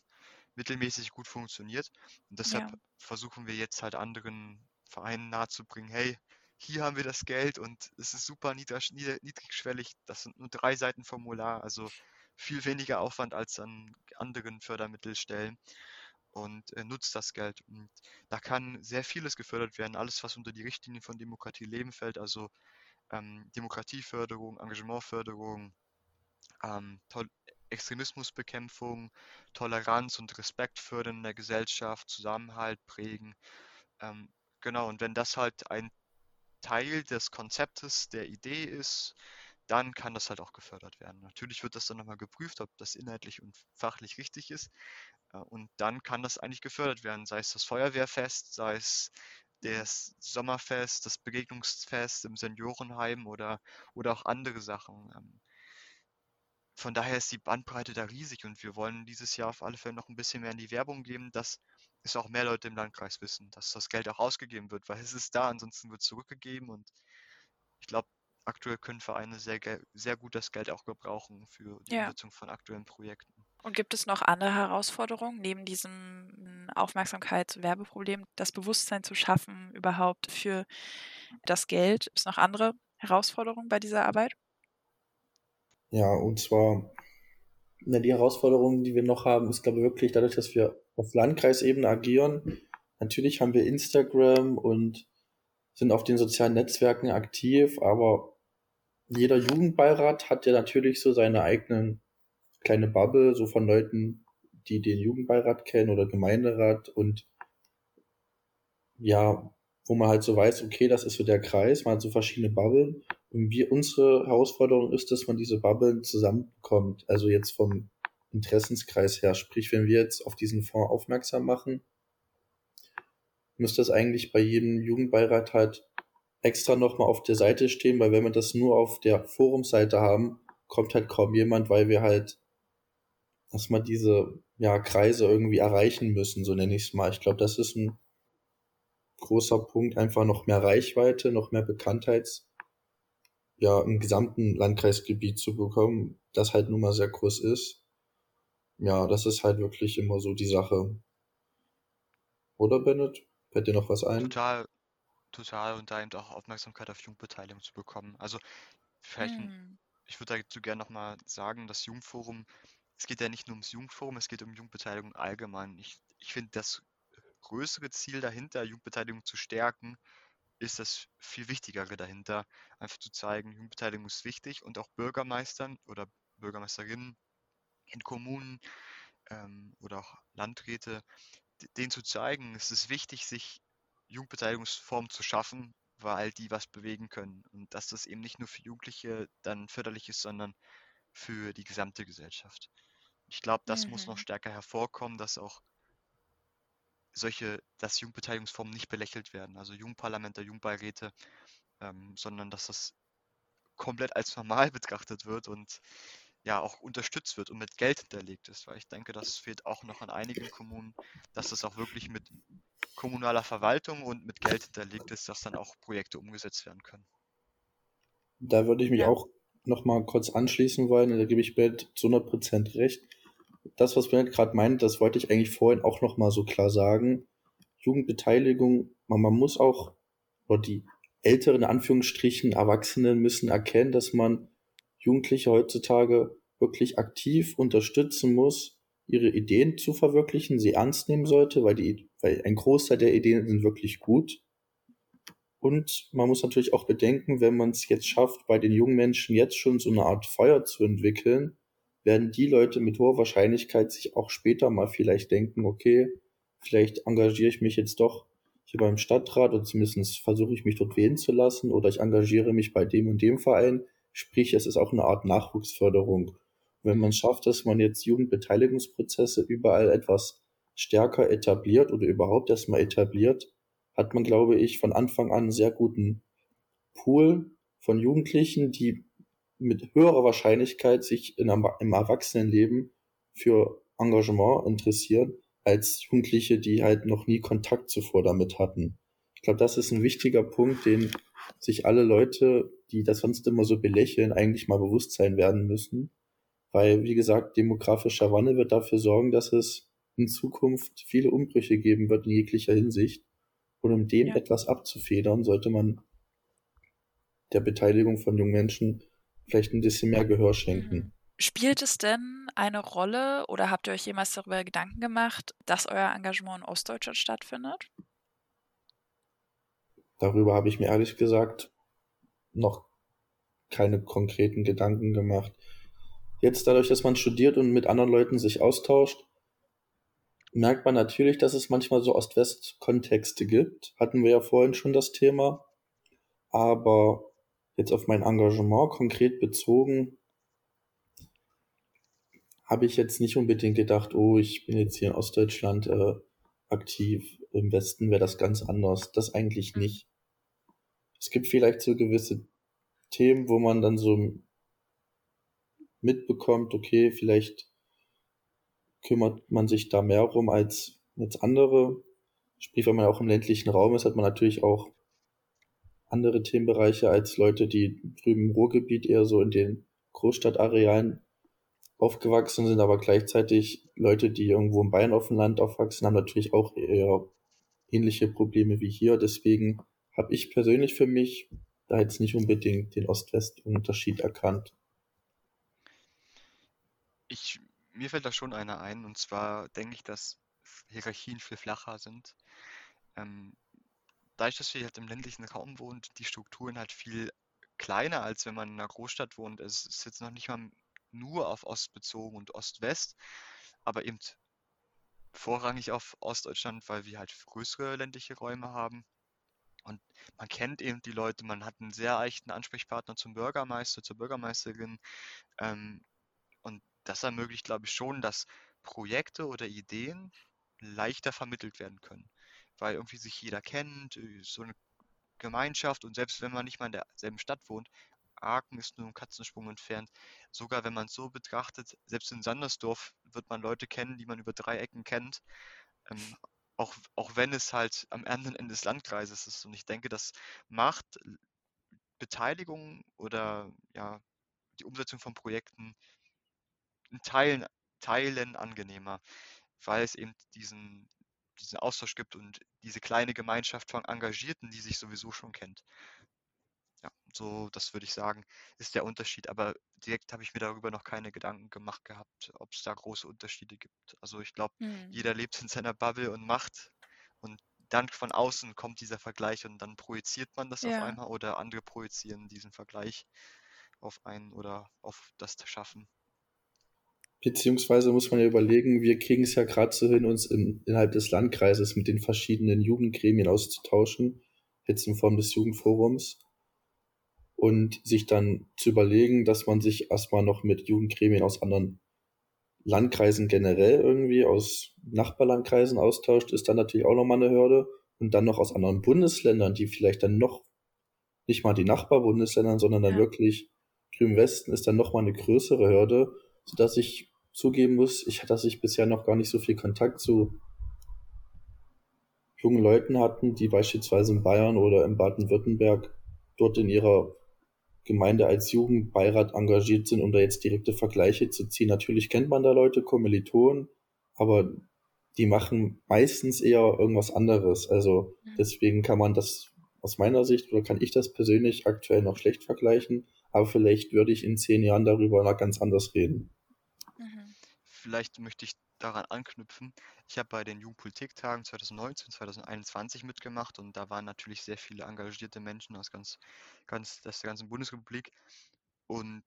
mittelmäßig gut funktioniert. Und deshalb ja. versuchen wir jetzt halt anderen Vereinen nahezubringen, hey, hier haben wir das Geld und es ist super niedrig, niedrigschwellig. Das sind nur drei Seiten Formular, also viel weniger Aufwand als an anderen Fördermittelstellen und äh, nutzt das Geld. Und da kann sehr vieles gefördert werden, alles, was unter die Richtlinien von Demokratie Leben fällt, also ähm, Demokratieförderung, Engagementförderung, ähm, Extremismusbekämpfung, Toleranz und Respekt fördern in der Gesellschaft, Zusammenhalt prägen. Ähm, genau, und wenn das halt ein Teil des Konzeptes, der Idee ist, dann kann das halt auch gefördert werden. Natürlich wird das dann nochmal geprüft, ob das inhaltlich und fachlich richtig ist. Äh, und dann kann das eigentlich gefördert werden, sei es das Feuerwehrfest, sei es das Sommerfest, das Begegnungsfest im Seniorenheim oder, oder auch andere Sachen. Von daher ist die Bandbreite da riesig und wir wollen dieses Jahr auf alle Fälle noch ein bisschen mehr in die Werbung geben, dass es auch mehr Leute im Landkreis wissen, dass das Geld auch ausgegeben wird, weil es ist da, ansonsten wird zurückgegeben und ich glaube, aktuell können Vereine sehr, sehr gut das Geld auch gebrauchen für die ja. Umsetzung von aktuellen Projekten. Und gibt es noch andere Herausforderungen neben diesem Aufmerksamkeitswerbeproblem, das Bewusstsein zu schaffen überhaupt für das Geld? Gibt es noch andere Herausforderungen bei dieser Arbeit? Ja, und zwar, na, die Herausforderung, die wir noch haben, ist, glaube ich, wirklich dadurch, dass wir auf Landkreisebene agieren. Natürlich haben wir Instagram und sind auf den sozialen Netzwerken aktiv, aber jeder Jugendbeirat hat ja natürlich so seine eigenen kleine Bubble, so von Leuten, die den Jugendbeirat kennen oder Gemeinderat und ja, wo man halt so weiß, okay, das ist so der Kreis, man hat so verschiedene Bubblen. Wir, unsere Herausforderung ist, dass man diese Bubblen zusammenkommt. Also jetzt vom Interessenskreis her. Sprich, wenn wir jetzt auf diesen Fonds aufmerksam machen, müsste das eigentlich bei jedem Jugendbeirat halt extra nochmal auf der Seite stehen, weil wenn wir das nur auf der Forumseite haben, kommt halt kaum jemand, weil wir halt erstmal diese ja, Kreise irgendwie erreichen müssen, so nenne ich es mal. Ich glaube, das ist ein großer Punkt, einfach noch mehr Reichweite, noch mehr Bekanntheits, ja, im gesamten Landkreisgebiet zu bekommen, das halt nun mal sehr groß ist. Ja, das ist halt wirklich immer so die Sache. Oder Bennett? Fällt dir noch was ein? Total, total und da eben auch Aufmerksamkeit auf Jugendbeteiligung zu bekommen. Also vielleicht, hm. ich würde dazu gerne nochmal sagen, das Jugendforum, es geht ja nicht nur ums Jugendforum, es geht um Jugendbeteiligung allgemein. Ich, ich finde, das größere Ziel dahinter, Jugendbeteiligung zu stärken, ist das viel Wichtigere dahinter, einfach zu zeigen, Jugendbeteiligung ist wichtig und auch Bürgermeistern oder Bürgermeisterinnen in Kommunen ähm, oder auch Landräte, denen zu zeigen, es ist wichtig, sich Jugendbeteiligungsformen zu schaffen, weil die was bewegen können. Und dass das eben nicht nur für Jugendliche dann förderlich ist, sondern für die gesamte Gesellschaft. Ich glaube, das mhm. muss noch mhm. stärker hervorkommen, dass auch solche, dass Jugendbeteiligungsformen nicht belächelt werden, also Jugendparlamente, Jugendbeiräte, ähm, sondern dass das komplett als normal *laughs* betrachtet wird und ja auch unterstützt wird und mit Geld hinterlegt ist, weil ich denke, das fehlt auch noch an einigen Kommunen, dass das auch wirklich mit kommunaler Verwaltung und mit Geld hinterlegt ist, dass dann auch Projekte umgesetzt werden können. Da würde ich mich ja. auch noch mal kurz anschließen wollen, da gebe ich Bert zu 100% recht. Das, was Bert gerade meint, das wollte ich eigentlich vorhin auch noch mal so klar sagen. Jugendbeteiligung, man, man muss auch, oder die älteren Anführungsstrichen Erwachsenen müssen erkennen, dass man Jugendliche heutzutage wirklich aktiv unterstützen muss, ihre Ideen zu verwirklichen, sie ernst nehmen sollte, weil, die, weil ein Großteil der Ideen sind wirklich gut. Und man muss natürlich auch bedenken, wenn man es jetzt schafft, bei den jungen Menschen jetzt schon so eine Art Feuer zu entwickeln, werden die Leute mit hoher Wahrscheinlichkeit sich auch später mal vielleicht denken, okay, vielleicht engagiere ich mich jetzt doch hier beim Stadtrat oder zumindest versuche ich mich dort wählen zu lassen oder ich engagiere mich bei dem und dem Verein. Sprich, es ist auch eine Art Nachwuchsförderung wenn man schafft, dass man jetzt Jugendbeteiligungsprozesse überall etwas stärker etabliert oder überhaupt erstmal etabliert, hat man, glaube ich, von Anfang an einen sehr guten Pool von Jugendlichen, die mit höherer Wahrscheinlichkeit sich in einem, im Erwachsenenleben für Engagement interessieren, als Jugendliche, die halt noch nie Kontakt zuvor damit hatten. Ich glaube, das ist ein wichtiger Punkt, den sich alle Leute, die das sonst immer so belächeln, eigentlich mal bewusst sein werden müssen weil, wie gesagt, demografischer Wandel wird dafür sorgen, dass es in Zukunft viele Umbrüche geben wird in jeglicher Hinsicht. Und um dem ja. etwas abzufedern, sollte man der Beteiligung von jungen Menschen vielleicht ein bisschen mehr Gehör schenken. Mhm. Spielt es denn eine Rolle oder habt ihr euch jemals darüber Gedanken gemacht, dass euer Engagement in Ostdeutschland stattfindet? Darüber habe ich mir ehrlich gesagt noch keine konkreten Gedanken gemacht. jetzt dadurch, dass man studiert und mit anderen Leuten sich austauscht, merkt man natürlich, dass es manchmal so Ost-West-Kontexte gibt. Hatten wir ja vorhin schon das Thema. Aber jetzt auf mein Engagement konkret bezogen, habe ich jetzt nicht unbedingt gedacht, oh, ich bin jetzt hier in Ostdeutschland äh, aktiv. Im Westen wäre das ganz anders. Das eigentlich mhm. nicht. Es gibt vielleicht so gewisse Themen, wo man dann so mitbekommt, okay, vielleicht kümmert man sich da mehr rum als jetzt andere. Sprich, wenn man auch im ländlichen Raum ist, hat man natürlich auch andere Themenbereiche als Leute, die drüben im Ruhrgebiet eher so in den Großstadtarealen aufgewachsen sind, aber gleichzeitig Leute, die irgendwo in Bayern auf dem Land aufwachsen, haben natürlich auch eher ähnliche Probleme wie hier. Deswegen habe ich persönlich für mich da jetzt nicht unbedingt den Ost-West-Unterschied erkannt. Ich, mir fällt da schon einer ein, und zwar denke ich, dass Hierarchien viel flacher sind. Ähm, dadurch, dass wir halt im ländlichen Raum wohnen, die Strukturen halt viel kleiner, als wenn man in einer Großstadt wohnt. Es ist jetzt noch nicht mal nur auf Ost bezogen und Ost-West, aber eben vorrangig auf Ostdeutschland, weil wir halt größere ländliche Räume haben. Und man kennt eben die Leute, man hat einen sehr echten Ansprechpartner zum Bürgermeister, zur Bürgermeisterin. Ähm, und das ermöglicht, glaube ich, schon, dass Projekte oder Ideen leichter vermittelt werden können. Weil irgendwie sich jeder kennt, äh, so eine Gemeinschaft und selbst wenn man nicht mal in derselben Stadt wohnt, Aachen ist nur ein Katzensprung entfernt. Sogar wenn man es so betrachtet, selbst in Sandersdorf wird man Leute kennen, die man über drei Ecken kennt. Ähm, auch, auch wenn es halt am anderen Ende des Landkreises ist. Und ich denke, das macht Beteiligung oder ja, die Umsetzung von Projekten in Teilen, Teilen angenehmer, weil es eben diesen, diesen Austausch gibt und diese kleine Gemeinschaft von Engagierten, die sich sowieso schon kennt. Ja, so, das würde ich sagen, ist der Unterschied. Aber direkt habe ich mir darüber noch keine Gedanken gemacht gehabt, ob es da große Unterschiede gibt. Also ich glaube, mhm. jeder lebt in seiner Bubble und macht. Und dann von außen kommt dieser Vergleich und dann projiziert man das ja. auf einmal oder andere projizieren diesen Vergleich auf einen oder auf das Schaffen. Beziehungsweise muss man ja überlegen, wir kriegen es ja gerade so hin, uns in, innerhalb des Landkreises mit den verschiedenen Jugendgremien auszutauschen, jetzt in Form des Jugendforums und sich dann zu überlegen, dass man sich erstmal noch mit Jugendgremien aus anderen Landkreisen generell irgendwie, aus Nachbarlandkreisen austauscht, ist dann natürlich auch nochmal eine Hürde. Und dann noch aus anderen Bundesländern, die vielleicht dann noch nicht mal die Nachbarbundesländern, sondern dann ja. wirklich drüben Westen ist dann nochmal eine größere Hürde, sodass ich zugeben muss, ich, dass ich bisher noch gar nicht so viel Kontakt zu jungen Leuten hatten, die beispielsweise in Bayern oder in Baden-Württemberg dort in ihrer Gemeinde als Jugendbeirat engagiert sind, um da jetzt direkte Vergleiche zu ziehen. Natürlich kennt man da Leute, Kommilitonen, aber die machen meistens eher irgendwas anderes. Also mhm. deswegen kann man das aus meiner Sicht oder kann ich das persönlich aktuell noch schlecht vergleichen, aber vielleicht würde ich in zehn Jahren darüber noch ganz anders reden. Vielleicht möchte ich daran anknüpfen. Ich habe bei den Jugendpolitiktagen 2019, 2021 mitgemacht und da waren natürlich sehr viele engagierte Menschen aus ganz, ganz, aus der ganzen Bundesrepublik. Und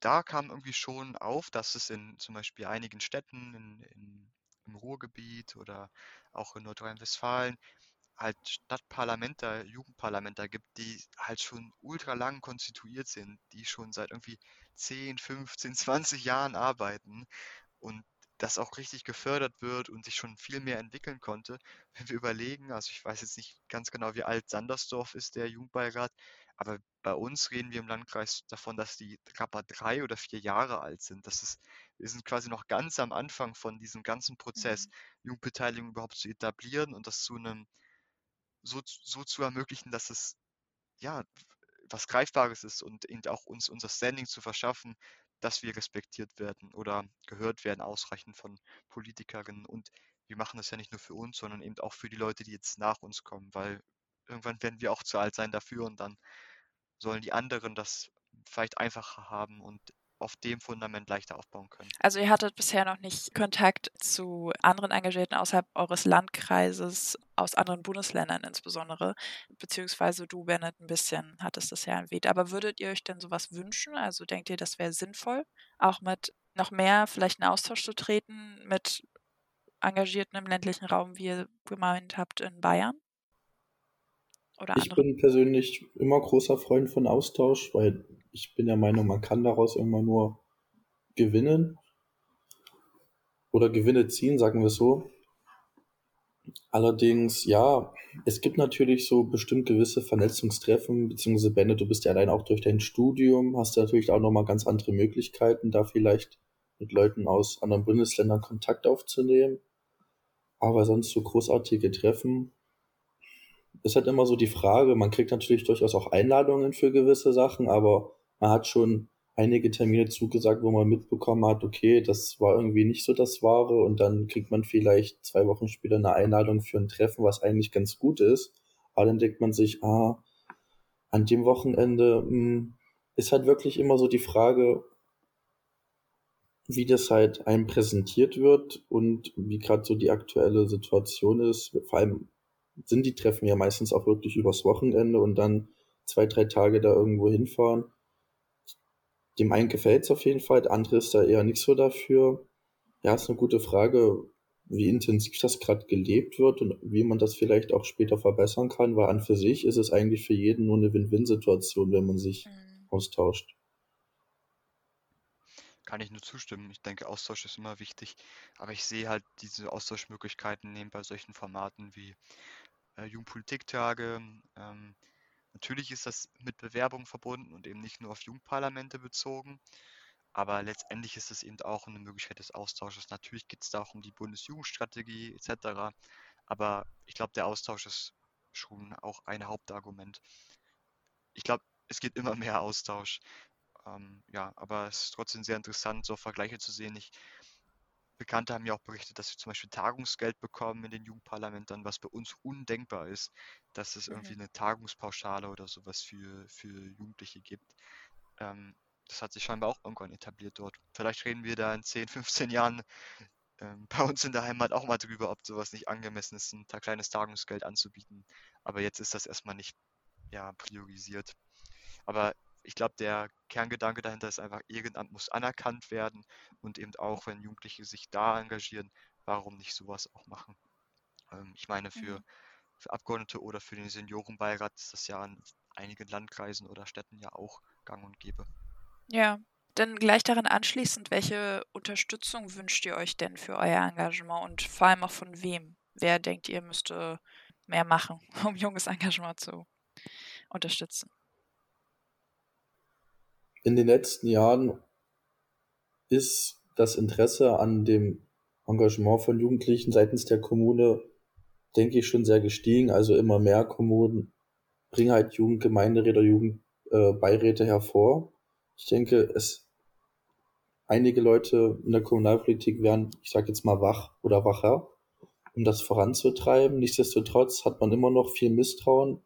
da kam irgendwie schon auf, dass es in zum Beispiel einigen Städten in, in, im Ruhrgebiet oder auch in Nordrhein-Westfalen halt Stadtparlamenter, Jugendparlamenter gibt, die halt schon ultra lang konstituiert sind, die schon seit irgendwie 10, 15, 20 Jahren arbeiten und das auch richtig gefördert wird und sich schon viel mehr entwickeln konnte. *laughs* Wenn wir überlegen, also ich weiß jetzt nicht ganz genau, wie alt Sandersdorf ist, der Jugendbeirat, aber bei uns reden wir im Landkreis davon, dass die gerade drei oder vier Jahre alt sind. Das ist, wir sind quasi noch ganz am Anfang von diesem ganzen Prozess, mhm. Jugendbeteiligung überhaupt zu etablieren und das zu einem, so, so zu ermöglichen, dass es ja was Greifbares ist und eben auch uns unser Standing zu verschaffen, dass wir respektiert werden oder gehört werden, ausreichend von Politikerinnen. Und wir machen das ja nicht nur für uns, sondern eben auch für die Leute, die jetzt nach uns kommen, weil irgendwann werden wir auch zu alt sein dafür und dann sollen die anderen das vielleicht einfacher haben und auf dem Fundament leichter aufbauen können. Also ihr hattet bisher noch nicht Kontakt zu anderen Engagierten außerhalb eures Landkreises, aus anderen Bundesländern insbesondere, beziehungsweise du, Bennett, ein bisschen hattest das ja erwähnt. Aber würdet ihr euch denn sowas wünschen? Also denkt ihr, das wäre sinnvoll, auch mit noch mehr vielleicht in Austausch zu treten mit Engagierten im ländlichen Raum, wie ihr gemeint habt, in Bayern? Oder ich andere? bin persönlich immer großer Freund von Austausch, weil ich bin der Meinung, man kann daraus immer nur gewinnen oder Gewinne ziehen, sagen wir so. Allerdings, ja, es gibt natürlich so bestimmt gewisse Vernetzungstreffen, beziehungsweise Benne, du bist ja allein auch durch dein Studium, hast du natürlich auch nochmal ganz andere Möglichkeiten, da vielleicht mit Leuten aus anderen Bundesländern Kontakt aufzunehmen. Aber sonst so großartige Treffen. Ist halt immer so die Frage, man kriegt natürlich durchaus auch Einladungen für gewisse Sachen, aber man hat schon einige Termine zugesagt, wo man mitbekommen hat, okay, das war irgendwie nicht so das Wahre und dann kriegt man vielleicht zwei Wochen später eine Einladung für ein Treffen, was eigentlich ganz gut ist. Aber dann denkt man sich, ah, an dem Wochenende mh, hm, ist halt wirklich immer so die Frage, wie das halt einem präsentiert wird und wie gerade so die aktuelle Situation ist. Vor allem sind die Treffen ja meistens auch wirklich übers Wochenende und dann zwei, drei Tage da irgendwo hinfahren. Dem einen gefällt es auf jeden Fall, der andere ist da eher nicht so dafür. Ja, ist eine gute Frage, wie intensiv das gerade gelebt wird und wie man das vielleicht auch später verbessern kann, weil an für sich ist es eigentlich für jeden nur eine Win-Win-Situation, wenn man sich mhm. austauscht kann ich nur zustimmen. Ich denke, Austausch ist immer wichtig, aber ich sehe halt diese Austauschmöglichkeiten neben bei solchen Formaten wie äh, Jugendpolitiktage. Ähm, natürlich ist das mit Bewerbung verbunden und eben nicht nur auf Jugendparlamente bezogen, aber letztendlich ist es eben auch eine Möglichkeit des Austausches. Natürlich geht es da auch um die Bundesjugendstrategie etc., aber ich glaube, der Austausch ist schon auch ein Hauptargument. Ich glaube, es gibt immer mehr Austausch. Ähm, ja, aber es ist trotzdem sehr interessant, so Vergleiche zu sehen. Ich, Bekannte haben ja auch berichtet, dass sie zum Beispiel Tagungsgeld bekommen in den Jugendparlamenten, was bei uns undenkbar ist, dass es irgendwie mhm. eine Tagungspauschale oder sowas für, für Jugendliche gibt. Ähm, das hat sich scheinbar auch irgendwann etabliert dort. Vielleicht reden wir da in 10, 15 Jahren ähm, bei uns in der Heimat auch mal drüber, ob sowas nicht angemessen ist, ein kleines Tagungsgeld anzubieten. Aber jetzt ist das erstmal nicht ja, priorisiert. Aber ich glaube, der Kerngedanke dahinter ist einfach, Ehrenamt muss anerkannt werden und eben auch, wenn Jugendliche sich da engagieren, warum nicht sowas auch machen? Ähm, ich meine, für, mhm. für Abgeordnete oder für den Seniorenbeirat ist das ja in einigen Landkreisen oder Städten ja auch gang und gäbe. Ja, dann gleich daran anschließend, welche Unterstützung wünscht ihr euch denn für euer Engagement und vor allem auch von wem? Wer denkt ihr müsste mehr machen, *laughs* um junges Engagement zu unterstützen? In den letzten Jahren ist das Interesse an dem Engagement von Jugendlichen seitens der Kommune, denke ich, schon sehr gestiegen. Also immer mehr Kommunen bringen halt Jugendgemeinderäte Jugendbeiräte hervor. Ich denke, es einige Leute in der Kommunalpolitik werden, ich sage jetzt mal, wach oder wacher, um das voranzutreiben. Nichtsdestotrotz hat man immer noch viel Misstrauen.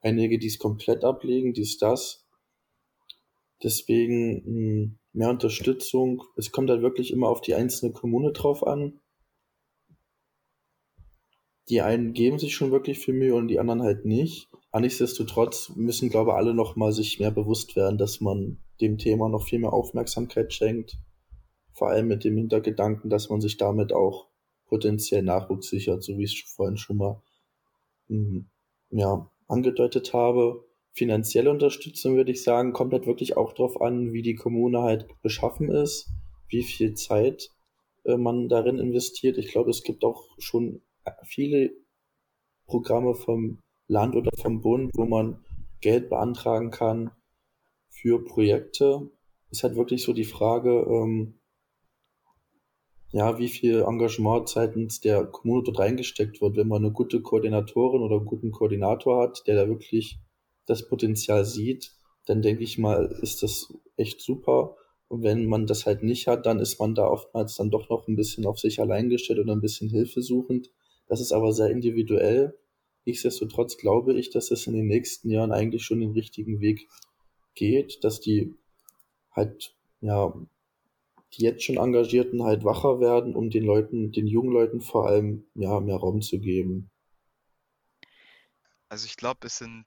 Einige, die es komplett ablegen, dies, das. Deswegen hm, mehr Unterstützung. Es kommt halt wirklich immer auf die einzelne Kommune drauf an. Die einen geben sich schon wirklich viel Mühe und die anderen halt nicht. Aber nichtsdestotrotz müssen, glaube ich, alle noch mal sich mehr bewusst werden, dass man dem Thema noch viel mehr Aufmerksamkeit schenkt. Vor allem mit dem Hintergedanken, dass man sich damit auch potenziell Nachwuchs sichert, so wie ich es vorhin schon mal hm, ja, angedeutet habe finanzielle Unterstützung, würde ich sagen, kommt halt wirklich auch darauf an, wie die Kommune halt beschaffen ist, wie viel Zeit äh, man darin investiert. Ich glaube, es gibt auch schon viele Programme vom Land oder vom Bund, wo man Geld beantragen kann für Projekte. Ist halt wirklich so die Frage, ähm, ja, wie viel Engagement seitens der Kommune dort reingesteckt wird, wenn man eine gute Koordinatorin oder einen guten Koordinator hat, der da wirklich das Potenzial sieht, dann denke ich mal, ist das echt super. Und wenn man das halt nicht hat, dann ist man da oftmals dann doch noch ein bisschen auf sich allein gestellt und ein bisschen hilfesuchend. Das ist aber sehr individuell. Nichtsdestotrotz glaube ich, dass es in den nächsten Jahren eigentlich schon den richtigen Weg geht, dass die halt ja, die jetzt schon Engagierten halt wacher werden, um den Leuten, den jungen Leuten vor allem, ja, mehr Raum zu geben. Also ich glaube, es sind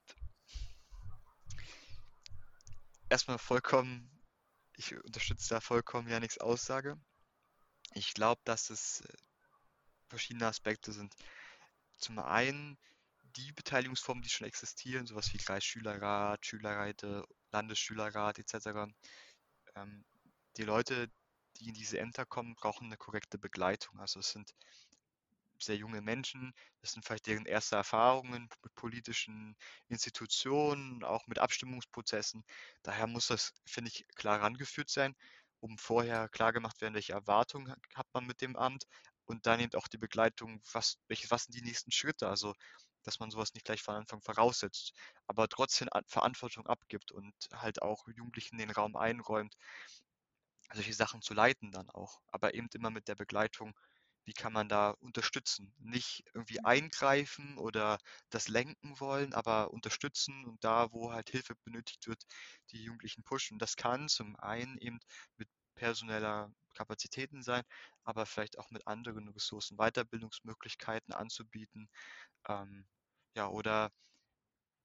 erstmal vollkommen, ich unterstütze da vollkommen Janiks Aussage. Ich glaube, dass es äh, verschiedene Aspekte sind. Zum einen die Beteiligungsformen, die schon existieren, sowas wie Kreisschülerrat, Schülerräte, Landesschülerrat etc. Ähm, die Leute, die in diese Ämter kommen, brauchen eine korrekte Begleitung. Also es sind sehr junge Menschen, das sind vielleicht deren erste Erfahrungen mit politischen Institutionen, auch mit Abstimmungsprozessen. Daher muss das, finde ich, klar rangeführt sein, um vorher klar gemacht werden, welche Erwartungen hat man mit dem Amt und dann eben auch die Begleitung, was, welche, was sind die nächsten Schritte. Also dass man sowas nicht gleich von Anfang voraussetzt, aber trotzdem Verantwortung abgibt und halt auch Jugendlichen den Raum einräumt, solche Sachen zu leiten dann auch, aber eben immer mit der Begleitung, wie kann man da unterstützen? Nicht irgendwie mhm. eingreifen oder das lenken wollen, aber unterstützen und da, wo halt Hilfe benötigt wird, die Jugendlichen pushen. Das kann zum einen eben mit personeller Kapazitäten sein, aber vielleicht auch mit anderen Ressourcen, Weiterbildungsmöglichkeiten anzubieten, ähm, ja, oder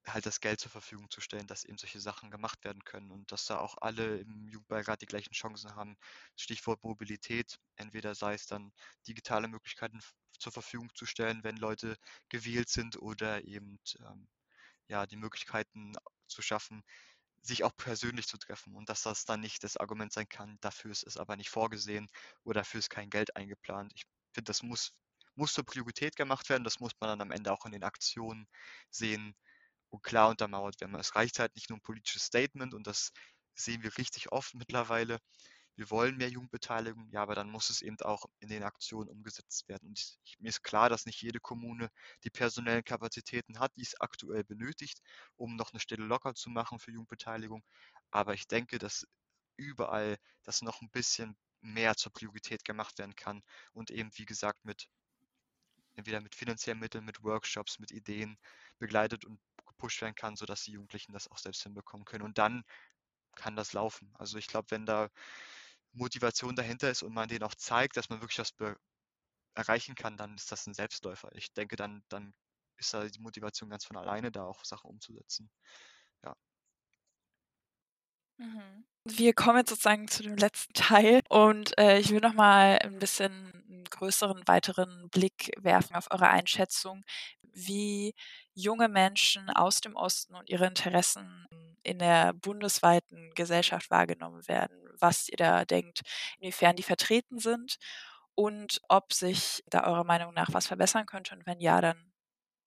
halt das Geld zur Verfügung zu stellen, dass eben solche Sachen gemacht werden können und dass da auch alle im Jugendbeirat die gleichen Chancen haben. Stichwort Mobilität, entweder sei es dann digitale Möglichkeiten zur Verfügung zu stellen, wenn Leute gewählt sind oder eben ähm, ja, die Möglichkeiten zu schaffen, sich auch persönlich zu treffen und dass das dann nicht das Argument sein kann, dafür ist es aber nicht vorgesehen oder dafür ist kein Geld eingeplant. Ich finde, das muss, muss zur Priorität gemacht werden, das muss man dann am Ende auch in den Aktionen sehen, und klar untermauert werden. Es reicht halt nicht nur ein politisches Statement und das sehen wir richtig oft mittlerweile. Wir wollen mehr Jugendbeteiligung, ja, aber dann muss es eben auch in den Aktionen umgesetzt werden. Und ich, mir ist klar, dass nicht jede Kommune die personellen Kapazitäten hat, die es aktuell benötigt, um noch eine Stelle locker zu machen für Jugendbeteiligung. Aber ich denke, dass überall das noch ein bisschen mehr zur Priorität gemacht werden kann und eben, wie gesagt, mit entweder mit finanziellen Mitteln, mit Workshops, mit Ideen begleitet und gepusht werden kann, sodass die Jugendlichen das auch selbst hinbekommen können. Und dann kann das laufen. Also ich glaube, wenn da Motivation dahinter ist und man denen auch zeigt, dass man wirklich was erreichen kann, dann ist das ein Selbstläufer. Ich denke, dann, dann ist da die Motivation ganz von alleine da, auch Sachen umzusetzen. Ja. Mhm. Wir kommen jetzt sozusagen zu dem letzten Teil und äh, ich will noch mal ein bisschen einen größeren, weiteren Blick werfen auf eure Einschätzung, wie junge Menschen aus dem Osten und ihre Interessen in der bundesweiten Gesellschaft wahrgenommen werden, was ihr da denkt, inwiefern die vertreten sind und ob sich da eurer Meinung nach was verbessern könnte und wenn ja, dann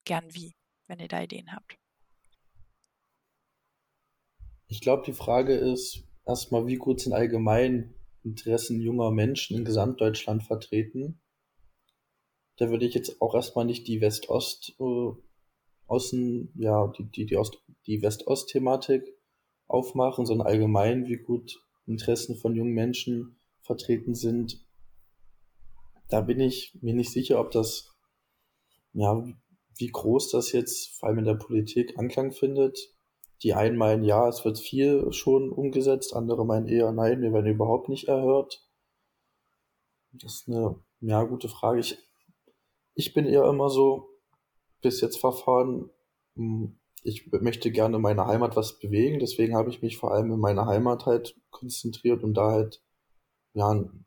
gern wie, wenn ihr da Ideen habt. Ich glaube, die Frage ist erstmal, wie gut sind allgemein Interessen junger Menschen in Gesamtdeutschland vertreten? Da würde ich jetzt auch erstmal nicht die West-Ost äh, Außen, ja, die, die, die, Ost, die West-Ost-Thematik aufmachen, sondern allgemein, wie gut Interessen von jungen Menschen vertreten sind. Da bin ich mir nicht sicher, ob das, ja, wie groß das jetzt vor allem in der Politik Anklang findet. Die einen meinen, ja, es wird viel schon umgesetzt, andere meinen eher, nein, wir werden überhaupt nicht erhört. Das ist eine, ja, gute Frage. Ich, ich bin eher immer so, bis jetzt verfahren. Hm, ich möchte gerne meine Heimat was bewegen, deswegen habe ich mich vor allem in meiner Heimat halt konzentriert, um da halt ja ein,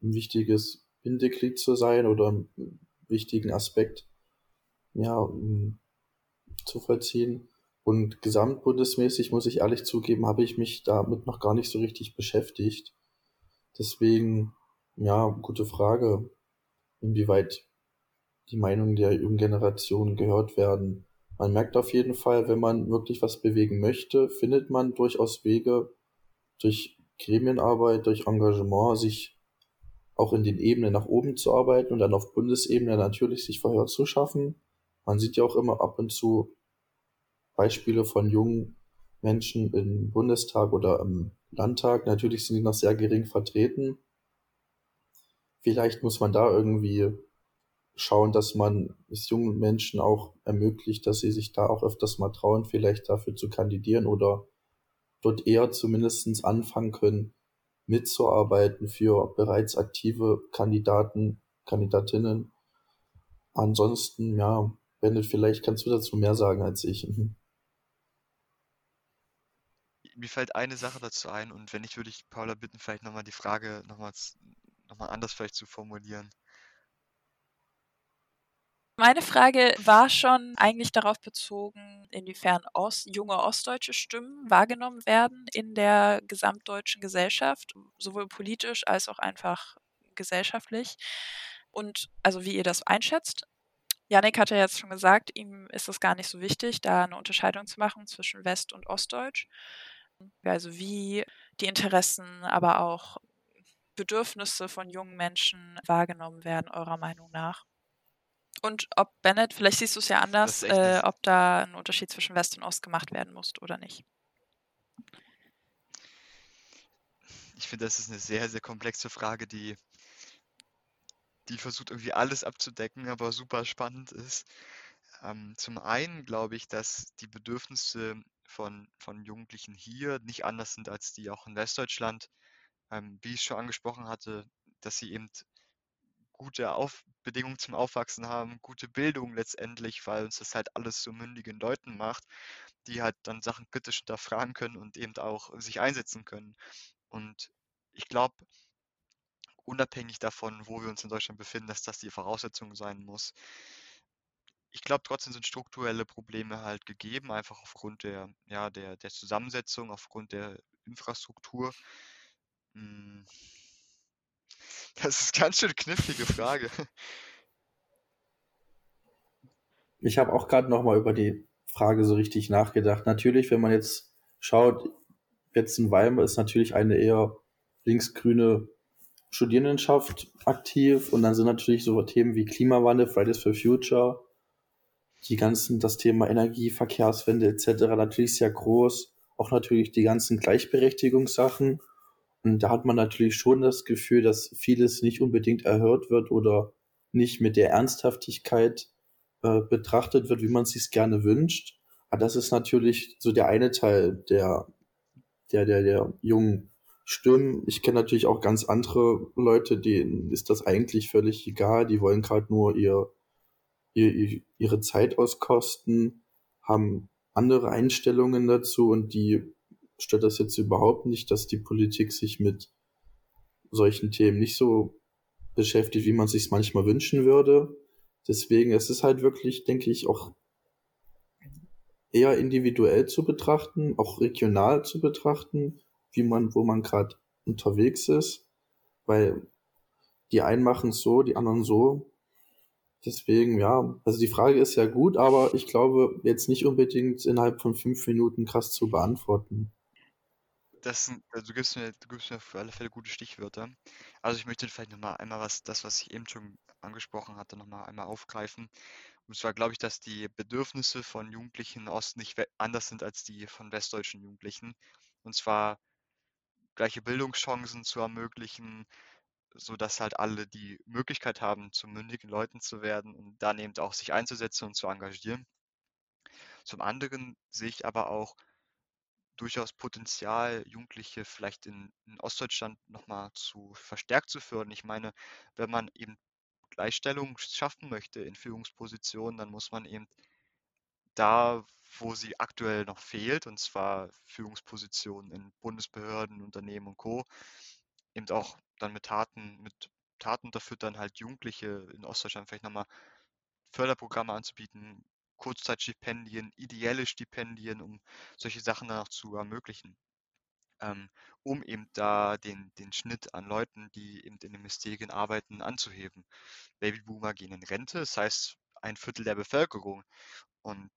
ein wichtiges Bindeglied zu sein oder einen wichtigen Aspekt ja hm, zu vollziehen. Und gesamtbundesmäßig muss ich ehrlich zugeben, habe ich mich damit noch gar nicht so richtig beschäftigt. Deswegen, ja, gute Frage, inwieweit die Meinungen der jungen Generation gehört werden. Man merkt auf jeden Fall, wenn man wirklich was bewegen möchte, findet man durchaus Wege, durch Gremienarbeit, durch Engagement, sich auch in den Ebenen nach oben zu arbeiten und dann auf Bundesebene natürlich sich Verhör zu schaffen. Man sieht ja auch immer ab und zu Beispiele von jungen Menschen im Bundestag oder im Landtag. Natürlich sind die noch sehr gering vertreten. Vielleicht muss man da irgendwie schauen, dass man es jungen Menschen auch ermöglicht, dass sie sich da auch öfters mal trauen, vielleicht dafür zu kandidieren oder dort eher zumindest anfangen können, mitzuarbeiten für bereits aktive Kandidaten, Kandidatinnen. Ansonsten, ja, Bennett, vielleicht kannst du dazu mehr sagen als ich. *laughs* Mir fällt eine Sache dazu ein und wenn nicht, würde ich Paula bitten, vielleicht nochmal die Frage nochmal noch mal anders vielleicht zu formulieren. Meine Frage war schon eigentlich darauf bezogen, inwiefern Ost, junge ostdeutsche Stimmen wahrgenommen werden in der gesamtdeutschen Gesellschaft, sowohl politisch als auch einfach gesellschaftlich. Und also wie ihr das einschätzt. Janik hat ja jetzt schon gesagt, ihm ist es gar nicht so wichtig, da eine Unterscheidung zu machen zwischen West- und Ostdeutsch. Also wie die Interessen, aber auch Bedürfnisse von jungen Menschen wahrgenommen werden, eurer Meinung nach. Und ob Bennett, vielleicht siehst du es ja anders, äh, ob da ein Unterschied zwischen West und Ost gemacht werden muss oder nicht. Ich finde, das ist eine sehr, sehr komplexe Frage, die, die versucht irgendwie alles abzudecken, aber super spannend ist. Ähm, zum einen glaube ich, dass die Bedürfnisse von, von Jugendlichen hier nicht anders sind als die auch in Westdeutschland. Ähm, wie ich schon angesprochen hatte, dass sie eben gute Auf Bedingungen zum Aufwachsen haben, gute Bildung letztendlich, weil uns das halt alles zu mündigen Leuten macht, die halt dann Sachen kritisch hinterfragen können und eben auch sich einsetzen können. Und ich glaube, unabhängig davon, wo wir uns in Deutschland befinden, dass das die Voraussetzung sein muss. Ich glaube, trotzdem sind strukturelle Probleme halt gegeben, einfach aufgrund der, ja, der, der Zusammensetzung, aufgrund der Infrastruktur. Hm. *laughs* Das ist ganz schön knifflige Frage. Ich habe auch gerade nochmal über die Frage so richtig nachgedacht. Natürlich, wenn man jetzt schaut, jetzt in Weimar ist natürlich eine eher linksgrüne Studierendenschaft aktiv und dann sind natürlich so Themen wie Klimawandel, Fridays for Future, die ganzen, das Thema Energie, Verkehrswende etc. natürlich sehr groß. Auch natürlich die ganzen Gleichberechtigungssachen und da hat man natürlich schon das Gefühl, dass vieles nicht unbedingt erhört wird oder nicht mit der Ernsthaftigkeit äh, betrachtet wird, wie man es sich gerne wünscht. Aber das ist natürlich so der eine Teil der, der, der, der jungen Stimmen. Ich kenne natürlich auch ganz andere Leute, denen ist das eigentlich völlig egal. Die wollen gerade nur ihr, ihr, ihre Zeit auskosten, haben andere Einstellungen dazu und die stört das jetzt überhaupt nicht, dass die Politik sich mit solchen Themen nicht so beschäftigt, wie man sich manchmal wünschen würde. Deswegen es ist halt wirklich, denke ich, auch eher individuell zu betrachten, auch regional zu betrachten, wie man, wo man gerade unterwegs ist, weil die einen machen es so, die anderen so. Deswegen, ja, also die Frage ist ja gut, aber ich glaube jetzt nicht unbedingt innerhalb von fünf Minuten krass zu beantworten das sind, also du gibst mir, du gibst mir für alle Fälle gute Stichwörter. Also ich möchte vielleicht nochmal einmal was, das, was ich eben schon angesprochen hatte, nochmal einmal aufgreifen. Und zwar glaube ich, dass die Bedürfnisse von Jugendlichen Ost nicht anders sind als die von westdeutschen Jugendlichen. Und zwar gleiche Bildungschancen zu ermöglichen, sodass halt alle die Möglichkeit haben, zu mündigen Leuten zu werden und dann eben auch sich einzusetzen und zu engagieren. Zum anderen sehe ich aber auch durchaus Potenzial, Jugendliche vielleicht in, in Ostdeutschland nochmal zu verstärkt zu fördern. Ich meine, wenn man eben Gleichstellung schaffen möchte in Führungspositionen, dann muss man eben da, wo sie aktuell noch fehlt, und zwar Führungspositionen in Bundesbehörden, Unternehmen und Co., eben auch dann mit Taten, mit Taten unterfüttern, halt Jugendliche in Ostdeutschland vielleicht nochmal Förderprogramme anzubieten, Kurzzeitstipendien, ideelle Stipendien, um solche Sachen dann auch zu ermöglichen. Ähm, um eben da den, den Schnitt an Leuten, die eben in den Ministerien arbeiten, anzuheben. Babyboomer gehen in Rente, das heißt ein Viertel der Bevölkerung und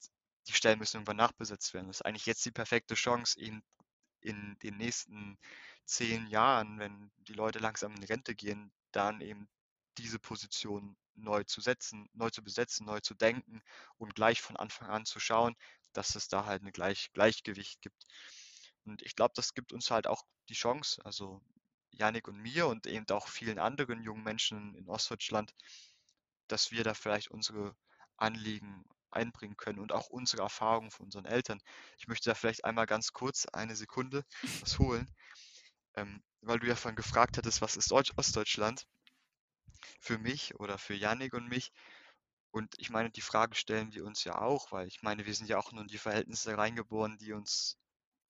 die Stellen müssen irgendwann nachbesetzt werden. Das ist eigentlich jetzt die perfekte Chance, eben in den nächsten zehn Jahren, wenn die Leute langsam in Rente gehen, dann eben diese Position neu zu setzen, neu zu besetzen, neu zu denken und gleich von Anfang an zu schauen, dass es da halt ein Gleich Gleichgewicht gibt. Und ich glaube, das gibt uns halt auch die Chance, also Janik und mir und eben auch vielen anderen jungen Menschen in Ostdeutschland, dass wir da vielleicht unsere Anliegen einbringen können und auch unsere Erfahrungen von unseren Eltern. Ich möchte da vielleicht einmal ganz kurz eine Sekunde was holen. Ähm, weil du ja vorhin gefragt hattest, was ist Deutsch Ostdeutschland für mich oder für Yannick und mich. Und ich meine, die Frage stellen wir uns ja auch, weil ich meine, wir sind ja auch nur in die Verhältnisse reingeboren, die uns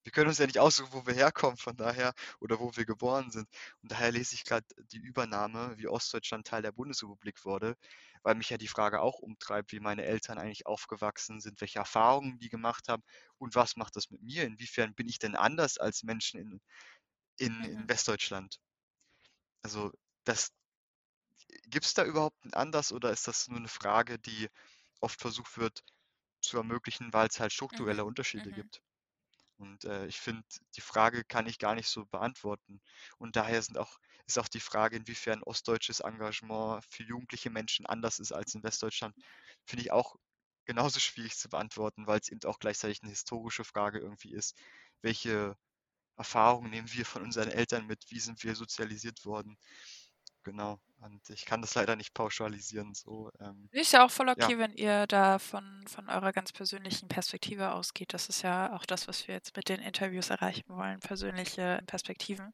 wir können uns ja nicht aussuchen, wo wir herkommen, von daher, oder wo wir geboren sind. Und daher lese ich gerade die Übernahme, wie Ostdeutschland Teil der Bundesrepublik wurde, weil mich ja die Frage auch umtreibt, wie meine Eltern eigentlich aufgewachsen sind, welche Erfahrungen die gemacht haben und was macht das mit mir? Inwiefern bin ich denn anders als Menschen in, in, in Mhm. Westdeutschland? Also, das gibt es da überhaupt ein anders oder ist das nur eine Frage, die oft versucht wird zu ermöglichen, weil es halt strukturelle Mhm. Unterschiede Mhm. gibt? Und äh, ich finde, die Frage kann ich gar nicht so beantworten. Und daher sind auch, ist auch die Frage, inwiefern ostdeutsches Engagement für jugendliche Menschen anders ist als in Westdeutschland, finde ich auch genauso schwierig zu beantworten, weil es eben auch gleichzeitig eine historische Frage irgendwie ist. Welche Erfahrungen nehmen wir von unseren Eltern mit? Wie sind wir sozialisiert worden? Genau. Und ich kann das leider nicht pauschalisieren. So, ähm, Ist ja auch voll ja, okay, wenn ihr da von, von eurer ganz persönlichen Perspektive ausgeht. Das ist ja auch das, was wir jetzt mit den Interviews erreichen wollen, persönliche Perspektiven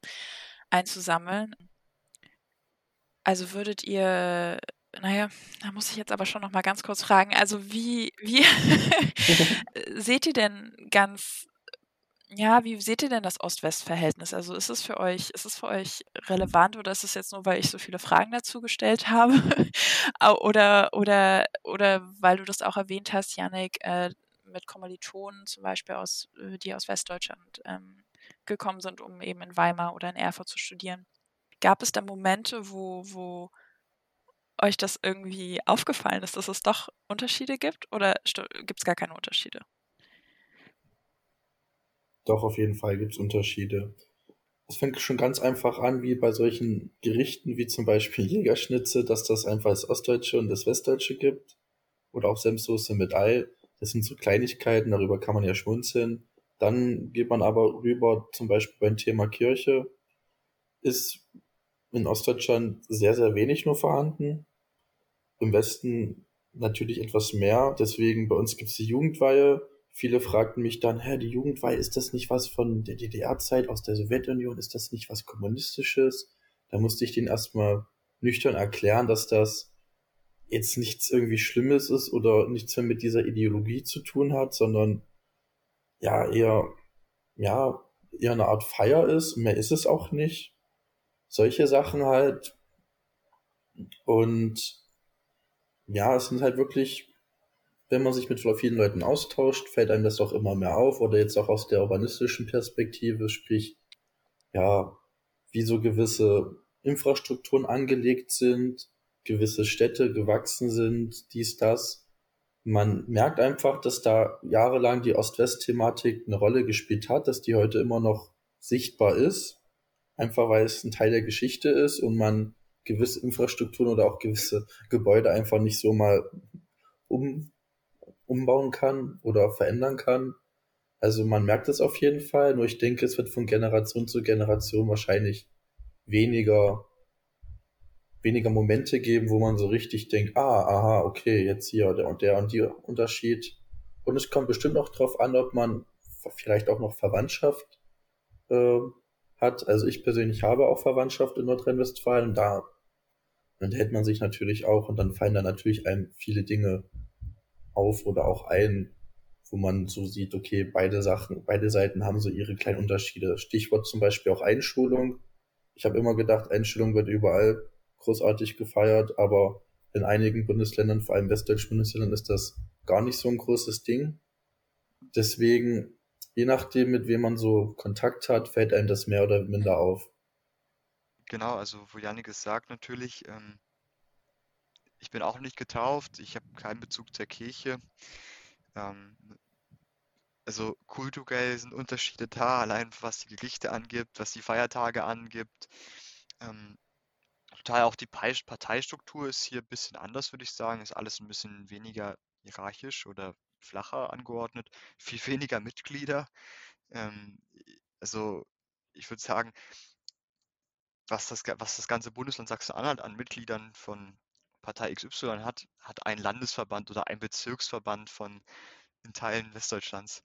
einzusammeln. Also würdet ihr, naja, da muss ich jetzt aber schon noch mal ganz kurz fragen, also wie, wie *laughs* *laughs* seht ihr denn ganz, ja, wie seht ihr denn das Ost-West-Verhältnis? Also ist es für euch, ist es für euch relevant oder ist es jetzt nur, weil ich so viele Fragen dazu gestellt habe? *laughs* Oder, oder, oder weil du das auch erwähnt hast, Yannick, äh, mit Kommilitonen zum Beispiel aus, äh, die aus Westdeutschland ähm, gekommen sind, um eben in Weimar oder in Erfurt zu studieren. Gab es da Momente, wo, wo euch das irgendwie aufgefallen ist, dass es doch Unterschiede gibt oder gibt es gar keine Unterschiede? Doch, auf jeden Fall gibt's Unterschiede. Es fängt schon ganz einfach an, wie bei solchen Gerichten wie zum Beispiel *laughs* Jägerschnitze, dass das einfach das Ostdeutsche und das Westdeutsche gibt. Oder auch Senfsoße mit Ei. Das sind so Kleinigkeiten, darüber kann man ja schmunzeln. Dann geht man aber rüber, zum Beispiel beim Thema Kirche, ist in Ostdeutschland sehr, sehr wenig nur vorhanden. Im Westen natürlich etwas mehr. Deswegen bei uns gibt's die Jugendweihe. Viele fragten mich dann, hä, die Jugendweihe, ist das nicht was von der DDR-Zeit aus der Sowjetunion? Ist das nicht was Kommunistisches? Da musste ich denen erstmal nüchtern erklären, dass das jetzt nichts irgendwie Schlimmes ist oder nichts mehr mit dieser Ideologie zu tun hat, sondern ja, eher, ja, eher eine Art Feier ist. Mehr ist es auch nicht. Solche Sachen halt. Und ja, es sind halt wirklich, wenn man sich mit vielen Leuten austauscht, fällt einem das auch immer mehr auf. Oder jetzt auch aus der urbanistischen Perspektive, sprich, ja, wie so gewisse Infrastrukturen angelegt sind, gewisse Städte gewachsen sind, dies, das. Man merkt einfach, dass da jahrelang die Ost-West-Thematik eine Rolle gespielt hat, dass die heute immer noch sichtbar ist. Einfach weil es ein Teil der Geschichte ist und man gewisse Infrastrukturen oder auch gewisse Gebäude einfach nicht so mal um, umbauen kann oder verändern kann. Also man merkt es auf jeden Fall, nur ich denke, es wird von Generation zu Generation wahrscheinlich weniger, weniger Momente geben, wo man so richtig denkt, ah, aha, okay, jetzt hier der und der und die Unterschied. Und es kommt bestimmt auch drauf an, ob man vielleicht auch noch Verwandtschaft äh, hat. Also ich persönlich habe auch Verwandtschaft in Nordrhein-Westfalen. Da unterhält man sich natürlich auch und dann fallen da natürlich einem viele Dinge auf oder auch ein, wo man so sieht, okay, beide Sachen, beide Seiten haben so ihre kleinen Unterschiede. Stichwort zum Beispiel auch Einschulung. Ich habe immer gedacht, Einschulung wird überall großartig gefeiert, aber in einigen Bundesländern, vor allem westdeutschen Bundesländern, ist das gar nicht so ein großes Ding. Deswegen, je nachdem, mit wem man so Kontakt hat, fällt einem das mehr oder minder auf. Genau, also wo Janik es sagt natürlich, ähm, ich bin auch nicht getauft, ich habe keinen Bezug zur Kirche. Ähm, also kulturell sind Unterschiede da, allein was die Gerichte angibt, was die Feiertage angibt. Ähm, total auch die Parteistruktur ist hier ein bisschen anders, würde ich sagen. Ist alles ein bisschen weniger hierarchisch oder flacher angeordnet, viel weniger Mitglieder. Ähm, also ich würde sagen, was das, was das ganze Bundesland Sachsen-Anhalt an Mitgliedern von Partei XY hat, hat ein Landesverband oder ein Bezirksverband von in Teilen Westdeutschlands.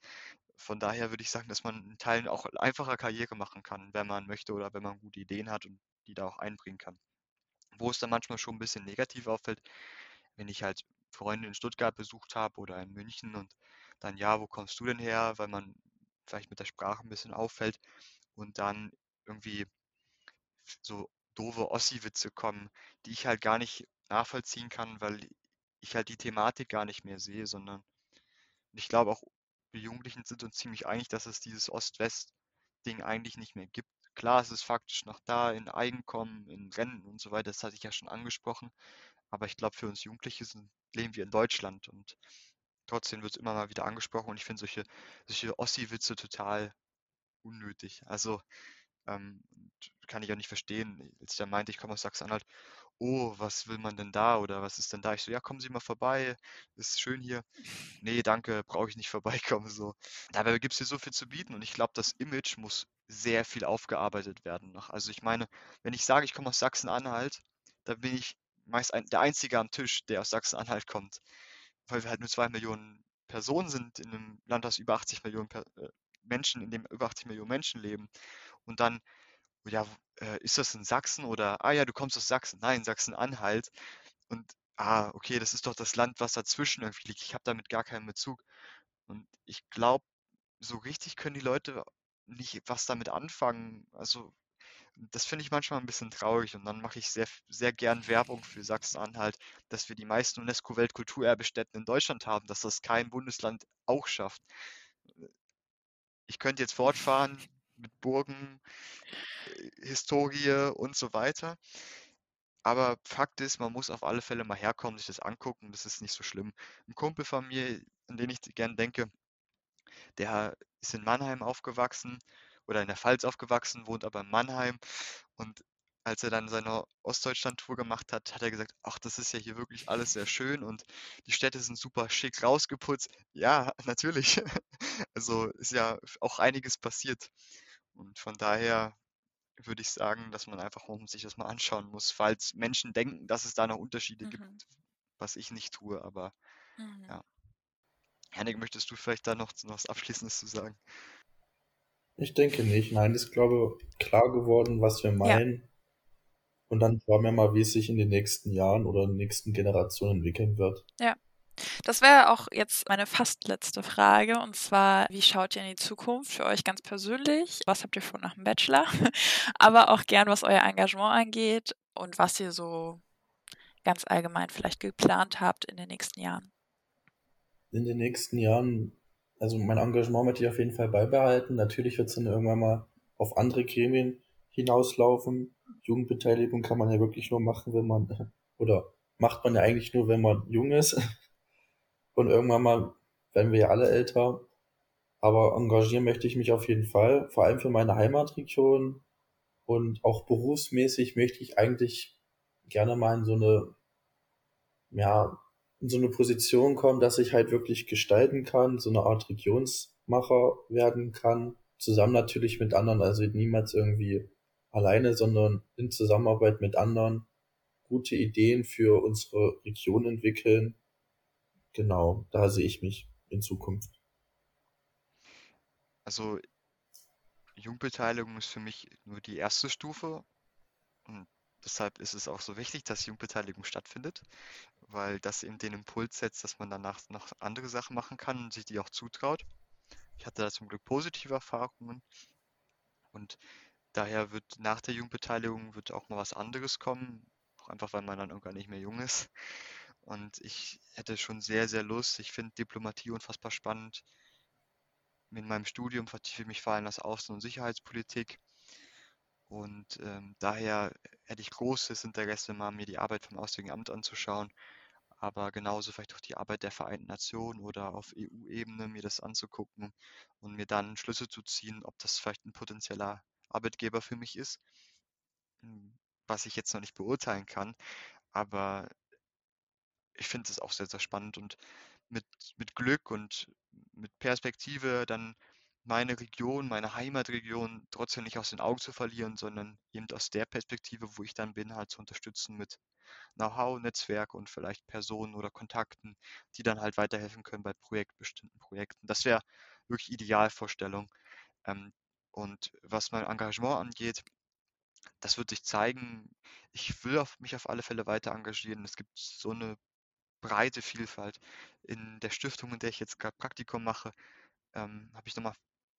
von daher würde ich sagen, dass man in Teilen auch einfacher Karriere machen kann, wenn man möchte oder wenn man gute Ideen hat und die da auch einbringen kann. Wo es dann manchmal schon ein bisschen negativ auffällt, wenn ich halt Freunde in Stuttgart besucht habe oder in München und dann, ja, wo kommst du denn her? Weil man vielleicht mit der Sprache ein bisschen auffällt und dann irgendwie so doofe Ossi-Witze kommen, die ich halt gar nicht nachvollziehen kann, weil ich halt die Thematik gar nicht mehr sehe, sondern ich glaube auch, wir Jugendlichen sind uns ziemlich einig, dass es dieses Ost-West-Ding eigentlich nicht mehr gibt. Klar, es ist faktisch noch da in Einkommen, in Rennen und so weiter, das hatte ich ja schon angesprochen. Aber ich glaube, für uns Jugendliche sind, leben wir in Deutschland und trotzdem wird es immer mal wieder angesprochen und ich finde solche, solche Ossi-Witze total unnötig. Also ähm, kann ich auch nicht verstehen. Als der meinte, ich komme aus Sachsen-Anhalt, oh, was will man denn da oder was ist denn da? Ich so, ja, kommen Sie mal vorbei, ist schön hier. Nee, danke, brauche ich nicht *laughs* vorbeikommen. So. Dabei gibt es hier so viel zu bieten und ich glaube, das Image muss sehr viel aufgearbeitet werden noch. Also ich meine, wenn ich sage, ich komme aus Sachsen-Anhalt, dann bin ich meist ein, der Einzige am Tisch, der aus Sachsen-Anhalt kommt. Weil wir halt nur zwei Millionen Personen sind in einem Land, das über 80 Millionen per äh, Menschen, in dem über 80 Millionen Menschen leben. Und dann, ja, äh, ist das in Sachsen oder, ah ja, du kommst aus Sachsen. Nein, Sachsen-Anhalt. Und, ah, okay, das ist doch das Land, was dazwischen irgendwie liegt. Ich habe damit gar keinen Bezug. Und ich glaube, so richtig können die Leute nicht was damit anfangen. Also, das finde ich manchmal ein bisschen traurig und dann mache ich sehr, sehr gern Werbung für Sachsen-Anhalt, dass wir die meisten UNESCO-Weltkulturerbestätten in Deutschland haben, dass das kein Bundesland auch schafft. Ich könnte jetzt fortfahren mit Burgen, äh, Historie und so weiter. Aber Fakt ist, man muss auf alle Fälle mal herkommen, sich das angucken, das ist nicht so schlimm. Ein Kumpel von mir, an den ich gern denke, der ist in Mannheim aufgewachsen oder in der Pfalz aufgewachsen, wohnt aber in Mannheim. Und als er dann seine Ostdeutschland-Tour gemacht hat, hat er gesagt, ach, das ist ja hier wirklich alles sehr schön und die Städte sind super schick rausgeputzt. Ja, *laughs* natürlich. Also ist ja auch einiges passiert. Und von daher würde ich sagen, dass man einfach sich das mal anschauen muss, falls Menschen denken, dass es da noch Unterschiede mhm. gibt, was ich nicht tue, aber mhm. ja. Henning, möchtest du vielleicht da noch, noch was Abschließendes zu sagen? Ich denke nicht. Nein, ist, glaube klar geworden, was wir meinen. Ja. Und dann schauen wir mal, wie es sich in den nächsten Jahren oder in den nächsten Generationen entwickeln wird. Ja. Das wäre auch jetzt meine fast letzte Frage. Und zwar, wie schaut ihr in die Zukunft für euch ganz persönlich? Was habt ihr vor nach dem Bachelor? *laughs* Aber auch gern, was euer Engagement angeht und was ihr so ganz allgemein vielleicht geplant habt in den nächsten Jahren. In den nächsten Jahren also mein Engagement möchte ich auf jeden Fall beibehalten. Natürlich wird es dann irgendwann mal auf andere Gremien hinauslaufen. Jugendbeteiligung kann man ja wirklich nur machen, wenn man, *laughs* oder macht man ja eigentlich nur, wenn man jung ist. Und irgendwann mal werden wir ja alle älter. Aber engagieren möchte ich mich auf jeden Fall, vor allem für meine Heimatregion. Und auch berufsmäßig möchte ich eigentlich gerne mal in so eine, ja, in so eine Position kommen, dass ich halt wirklich gestalten kann, so eine Art Regionsmacher werden kann, zusammen natürlich mit anderen, also niemals irgendwie alleine, sondern in Zusammenarbeit mit anderen gute Ideen für unsere Region entwickeln. Genau, da sehe ich mich in Zukunft. Also Jungbeteiligung ist für mich nur die erste Stufe und deshalb ist es auch so wichtig, dass Jungbeteiligung stattfindet weil das eben den Impuls setzt, dass man danach noch andere Sachen machen kann und sich die auch zutraut. Ich hatte da zum Glück positive Erfahrungen und daher wird nach der Jugendbeteiligung wird auch mal was anderes kommen, auch einfach weil man dann irgendwann nicht mehr jung ist. Und ich hätte schon sehr, sehr Lust. Ich finde Diplomatie unfassbar spannend. In meinem Studium vertiefe ich mich vor allem das Außen- und Sicherheitspolitik. Und ähm, daher hätte ich großes Interesse, mal mir die Arbeit vom Auswärtigen Amt anzuschauen, aber genauso vielleicht auch die Arbeit der Vereinten Nationen oder auf EU-Ebene mir das anzugucken und mir dann Schlüsse zu ziehen, ob das vielleicht ein potenzieller Arbeitgeber für mich ist, hm, was ich jetzt noch nicht beurteilen kann. Aber ich finde es auch sehr, sehr spannend und mit, mit Glück und mit Perspektive dann meine Region, meine Heimatregion trotzdem nicht aus den Augen zu verlieren, sondern eben aus der Perspektive, wo ich dann bin, halt zu unterstützen mit Know-how, Netzwerk und vielleicht Personen oder Kontakten, die dann halt weiterhelfen können bei Projekt, bestimmten Projekten. Das wäre wirklich Idealvorstellung. Ähm, und was mein Engagement angeht, das wird sich zeigen. Ich will auf mich auf alle Fälle weiter engagieren. Es gibt so eine breite Vielfalt. In der Stiftung, in der ich jetzt gerade Praktikum mache, ähm, habe ich noch mal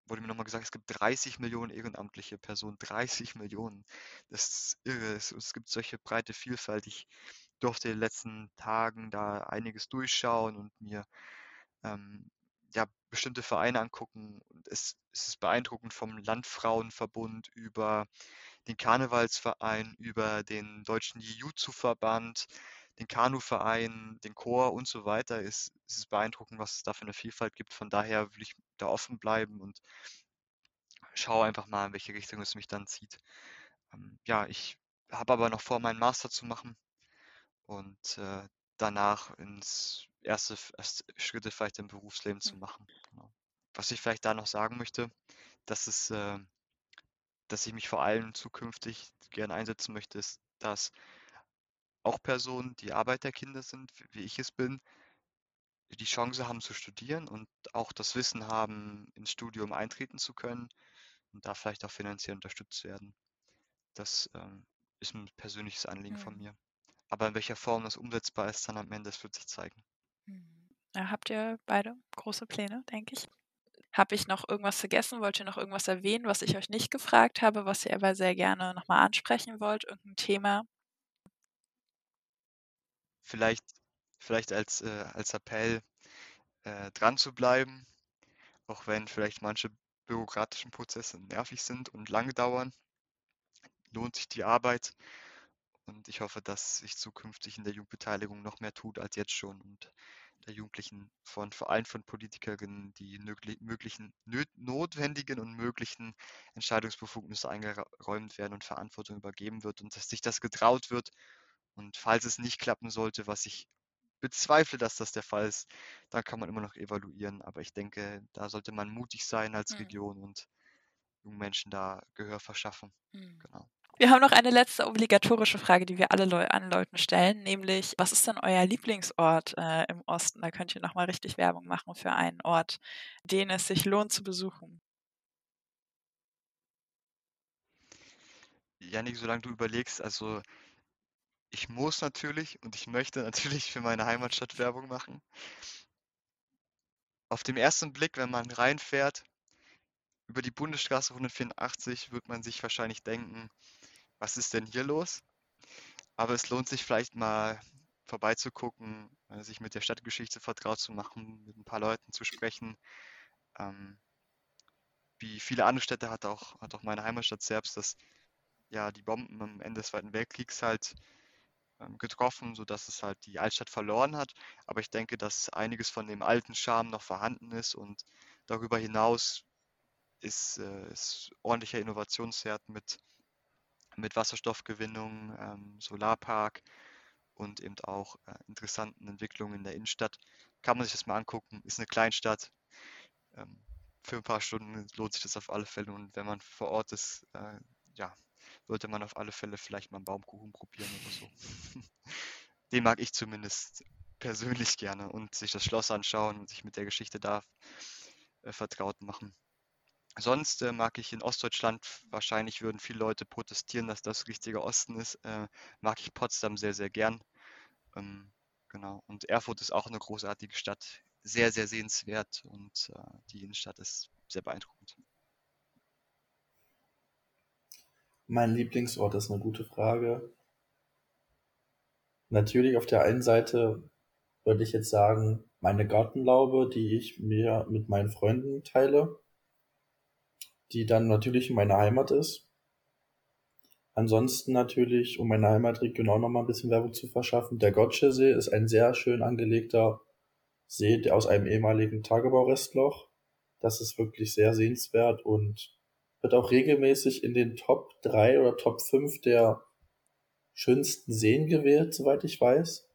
wurde mir nochmal gesagt, es gibt 30 Millionen ehrenamtliche Personen. 30 *laughs* Millionen. Das ist irre. Es, es gibt solche breite Vielfalt. Ich durfte in den letzten Tagen da einiges durchschauen und mir ähm, ja, bestimmte Vereine angucken. Und es, es ist beeindruckend vom Landfrauenverbund über den Karnevalsverein, über den deutschen Jiu-Jitsu-Verband, den Kanuverein, den Chor und so weiter. Es, es ist beeindruckend, was es da für eine Vielfalt gibt. Von daher will ich da offen bleiben und schaue einfach mal, in welche Richtung es mich dann zieht. Ähm, ja, ich habe aber noch vor, meinen Master zu machen und äh, danach ins erste, erste Schritte vielleicht im Berufsleben zu machen. Genau. Was ich vielleicht da noch sagen möchte, dass es, äh, dass ich mich vor allem zukünftig gerne einsetzen möchte, ist, dass auch Personen, die Arbeiterkinder sind, wie ich es bin, die Chance haben zu studieren und auch das Wissen haben, ins Studium eintreten zu können und da vielleicht auch finanziell unterstützt werden. Das ähm, ist ein persönliches Anliegen mhm. von mir. Aber in welcher Form das umsetzbar ist, dann am Ende, das wird sich zeigen. Mhm. Ja, habt ihr beide große Pläne, denke ich. Habe ich noch irgendwas vergessen? Wollt ihr noch irgendwas erwähnen, was ich euch nicht gefragt habe, was ihr aber sehr gerne nochmal ansprechen wollt? Irgendein Thema? Vielleicht, vielleicht als, äh, als Appell äh, dran zu bleiben, auch wenn vielleicht manche bürokratischen Prozesse nervig sind und lange dauern, lohnt sich die Arbeit. Und ich hoffe, dass sich zukünftig in der Jugendbeteiligung noch mehr tut als jetzt schon und der Jugendlichen von vor allem von Politikerinnen die möglichen notwendigen und möglichen Entscheidungsbefugnisse eingeräumt werden und Verantwortung übergeben wird und dass sich das getraut wird. Und falls es nicht klappen sollte, was ich bezweifle, dass das der Fall ist, dann kann man immer noch evaluieren. Aber ich denke, da sollte man mutig sein als mhm. Region und jungen Menschen da Gehör verschaffen. Mhm. Genau. Wir haben noch eine letzte obligatorische Frage, die wir alle Leu an Leuten stellen, nämlich, was ist denn euer Lieblingsort äh, im Osten? Da könnt ihr nochmal richtig Werbung machen für einen Ort, den es sich lohnt zu besuchen. Janik, solange du überlegst, also ich muss natürlich und ich möchte natürlich für meine Heimatstadt Werbung machen. Auf dem ersten Blick, wenn man reinfährt, über die Bundesstraße 184, wird man sich wahrscheinlich denken, was ist denn hier los? Aber es lohnt sich vielleicht mal vorbeizugucken, äh, sich mit der Stadtgeschichte vertraut zu machen, mit ein paar Leuten zu sprechen. Ähm, wie viele andere Städte hat auch, hat auch meine Heimatstadt selbst das, ja, die Bomben am Ende des Zweiten Weltkriegs halt getroffen, sodass es halt die Altstadt verloren hat. Aber ich denke, dass einiges von dem alten Charme noch vorhanden ist und darüber hinaus ist, äh, ist ordentlicher Innovationswert mit mit Wasserstoffgewinnung, ähm, Solarpark und eben auch äh, interessanten Entwicklungen in der Innenstadt. Kann man sich das mal angucken. Ist eine Kleinstadt. Ähm, für ein paar Stunden lohnt sich das auf alle Fälle. Und wenn man vor Ort ist, äh, ja, sollte man auf alle Fälle vielleicht mal einen Baumkuchen probieren oder so. *laughs* Den mag ich zumindest persönlich gerne und sich das Schloss anschauen und sich mit der Geschichte da äh, vertraut machen. Sonst äh, mag ich in Ostdeutschland, wahrscheinlich würden viele Leute protestieren, dass das richtige Osten ist, äh, mag ich Potsdam sehr, sehr gern. Ähm, genau. Und Erfurt ist auch eine großartige Stadt, sehr, sehr sehenswert und äh, die Innenstadt ist sehr beeindruckend. Mein Lieblingsort ist eine gute Frage. Natürlich auf der einen Seite würde ich jetzt sagen, meine Gartenlaube, die ich mir mit meinen Freunden teile die dann natürlich meine Heimat ist. Ansonsten natürlich, um meine Heimatregion auch nochmal ein bisschen Werbung zu verschaffen, der Gottsche ist ein sehr schön angelegter See aus einem ehemaligen Tagebaurestloch. Das ist wirklich sehr sehenswert und wird auch regelmäßig in den Top 3 oder Top 5 der schönsten Seen gewählt, soweit ich weiß.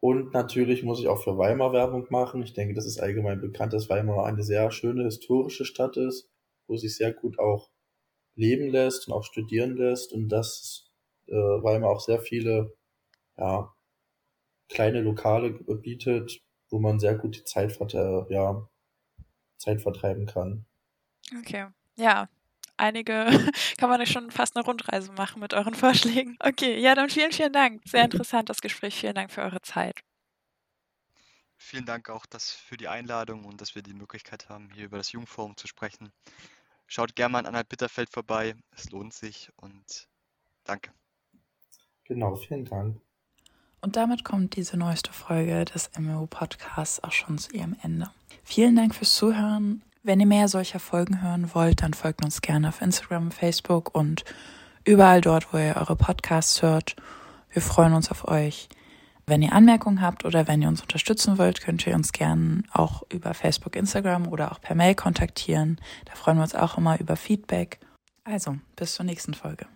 Und natürlich muss ich auch für Weimar Werbung machen. Ich denke, das ist allgemein bekannt, dass Weimar eine sehr schöne historische Stadt ist, wo sich sehr gut auch leben lässt und auch studieren lässt und dass äh, Weimar auch sehr viele ja, kleine Lokale bietet, wo man sehr gut die Zeit äh, ja, Zeit vertreiben kann. Okay, ja, einige, *laughs* kann man ja schon fast eine Rundreise machen mit euren Vorschlägen. Okay, ja, dann vielen, vielen Dank. Sehr interessant das Gespräch. Vielen Dank für eure Zeit. Vielen Dank auch dass für die Einladung und dass wir die Möglichkeit haben, hier über das Jugendforum zu sprechen. Schaut gerne mal in Anhalt Bitterfeld vorbei. Es lohnt sich und danke. Genau, vielen Dank. Und damit kommt diese neueste Folge des MMO Podcasts auch schon zu ihrem Ende. Vielen Dank fürs Zuhören. Wenn ihr mehr solcher Folgen hören wollt, dann folgt uns gerne auf Instagram, Facebook und überall dort, wo ihr eure Podcasts hört. Wir freuen uns auf euch. Wenn ihr Anmerkungen habt oder wenn ihr uns unterstützen wollt, könnt ihr uns gerne auch über Facebook, Instagram oder auch per Mail kontaktieren. Da freuen wir uns auch immer über Feedback. Also, bis zur nächsten Folge.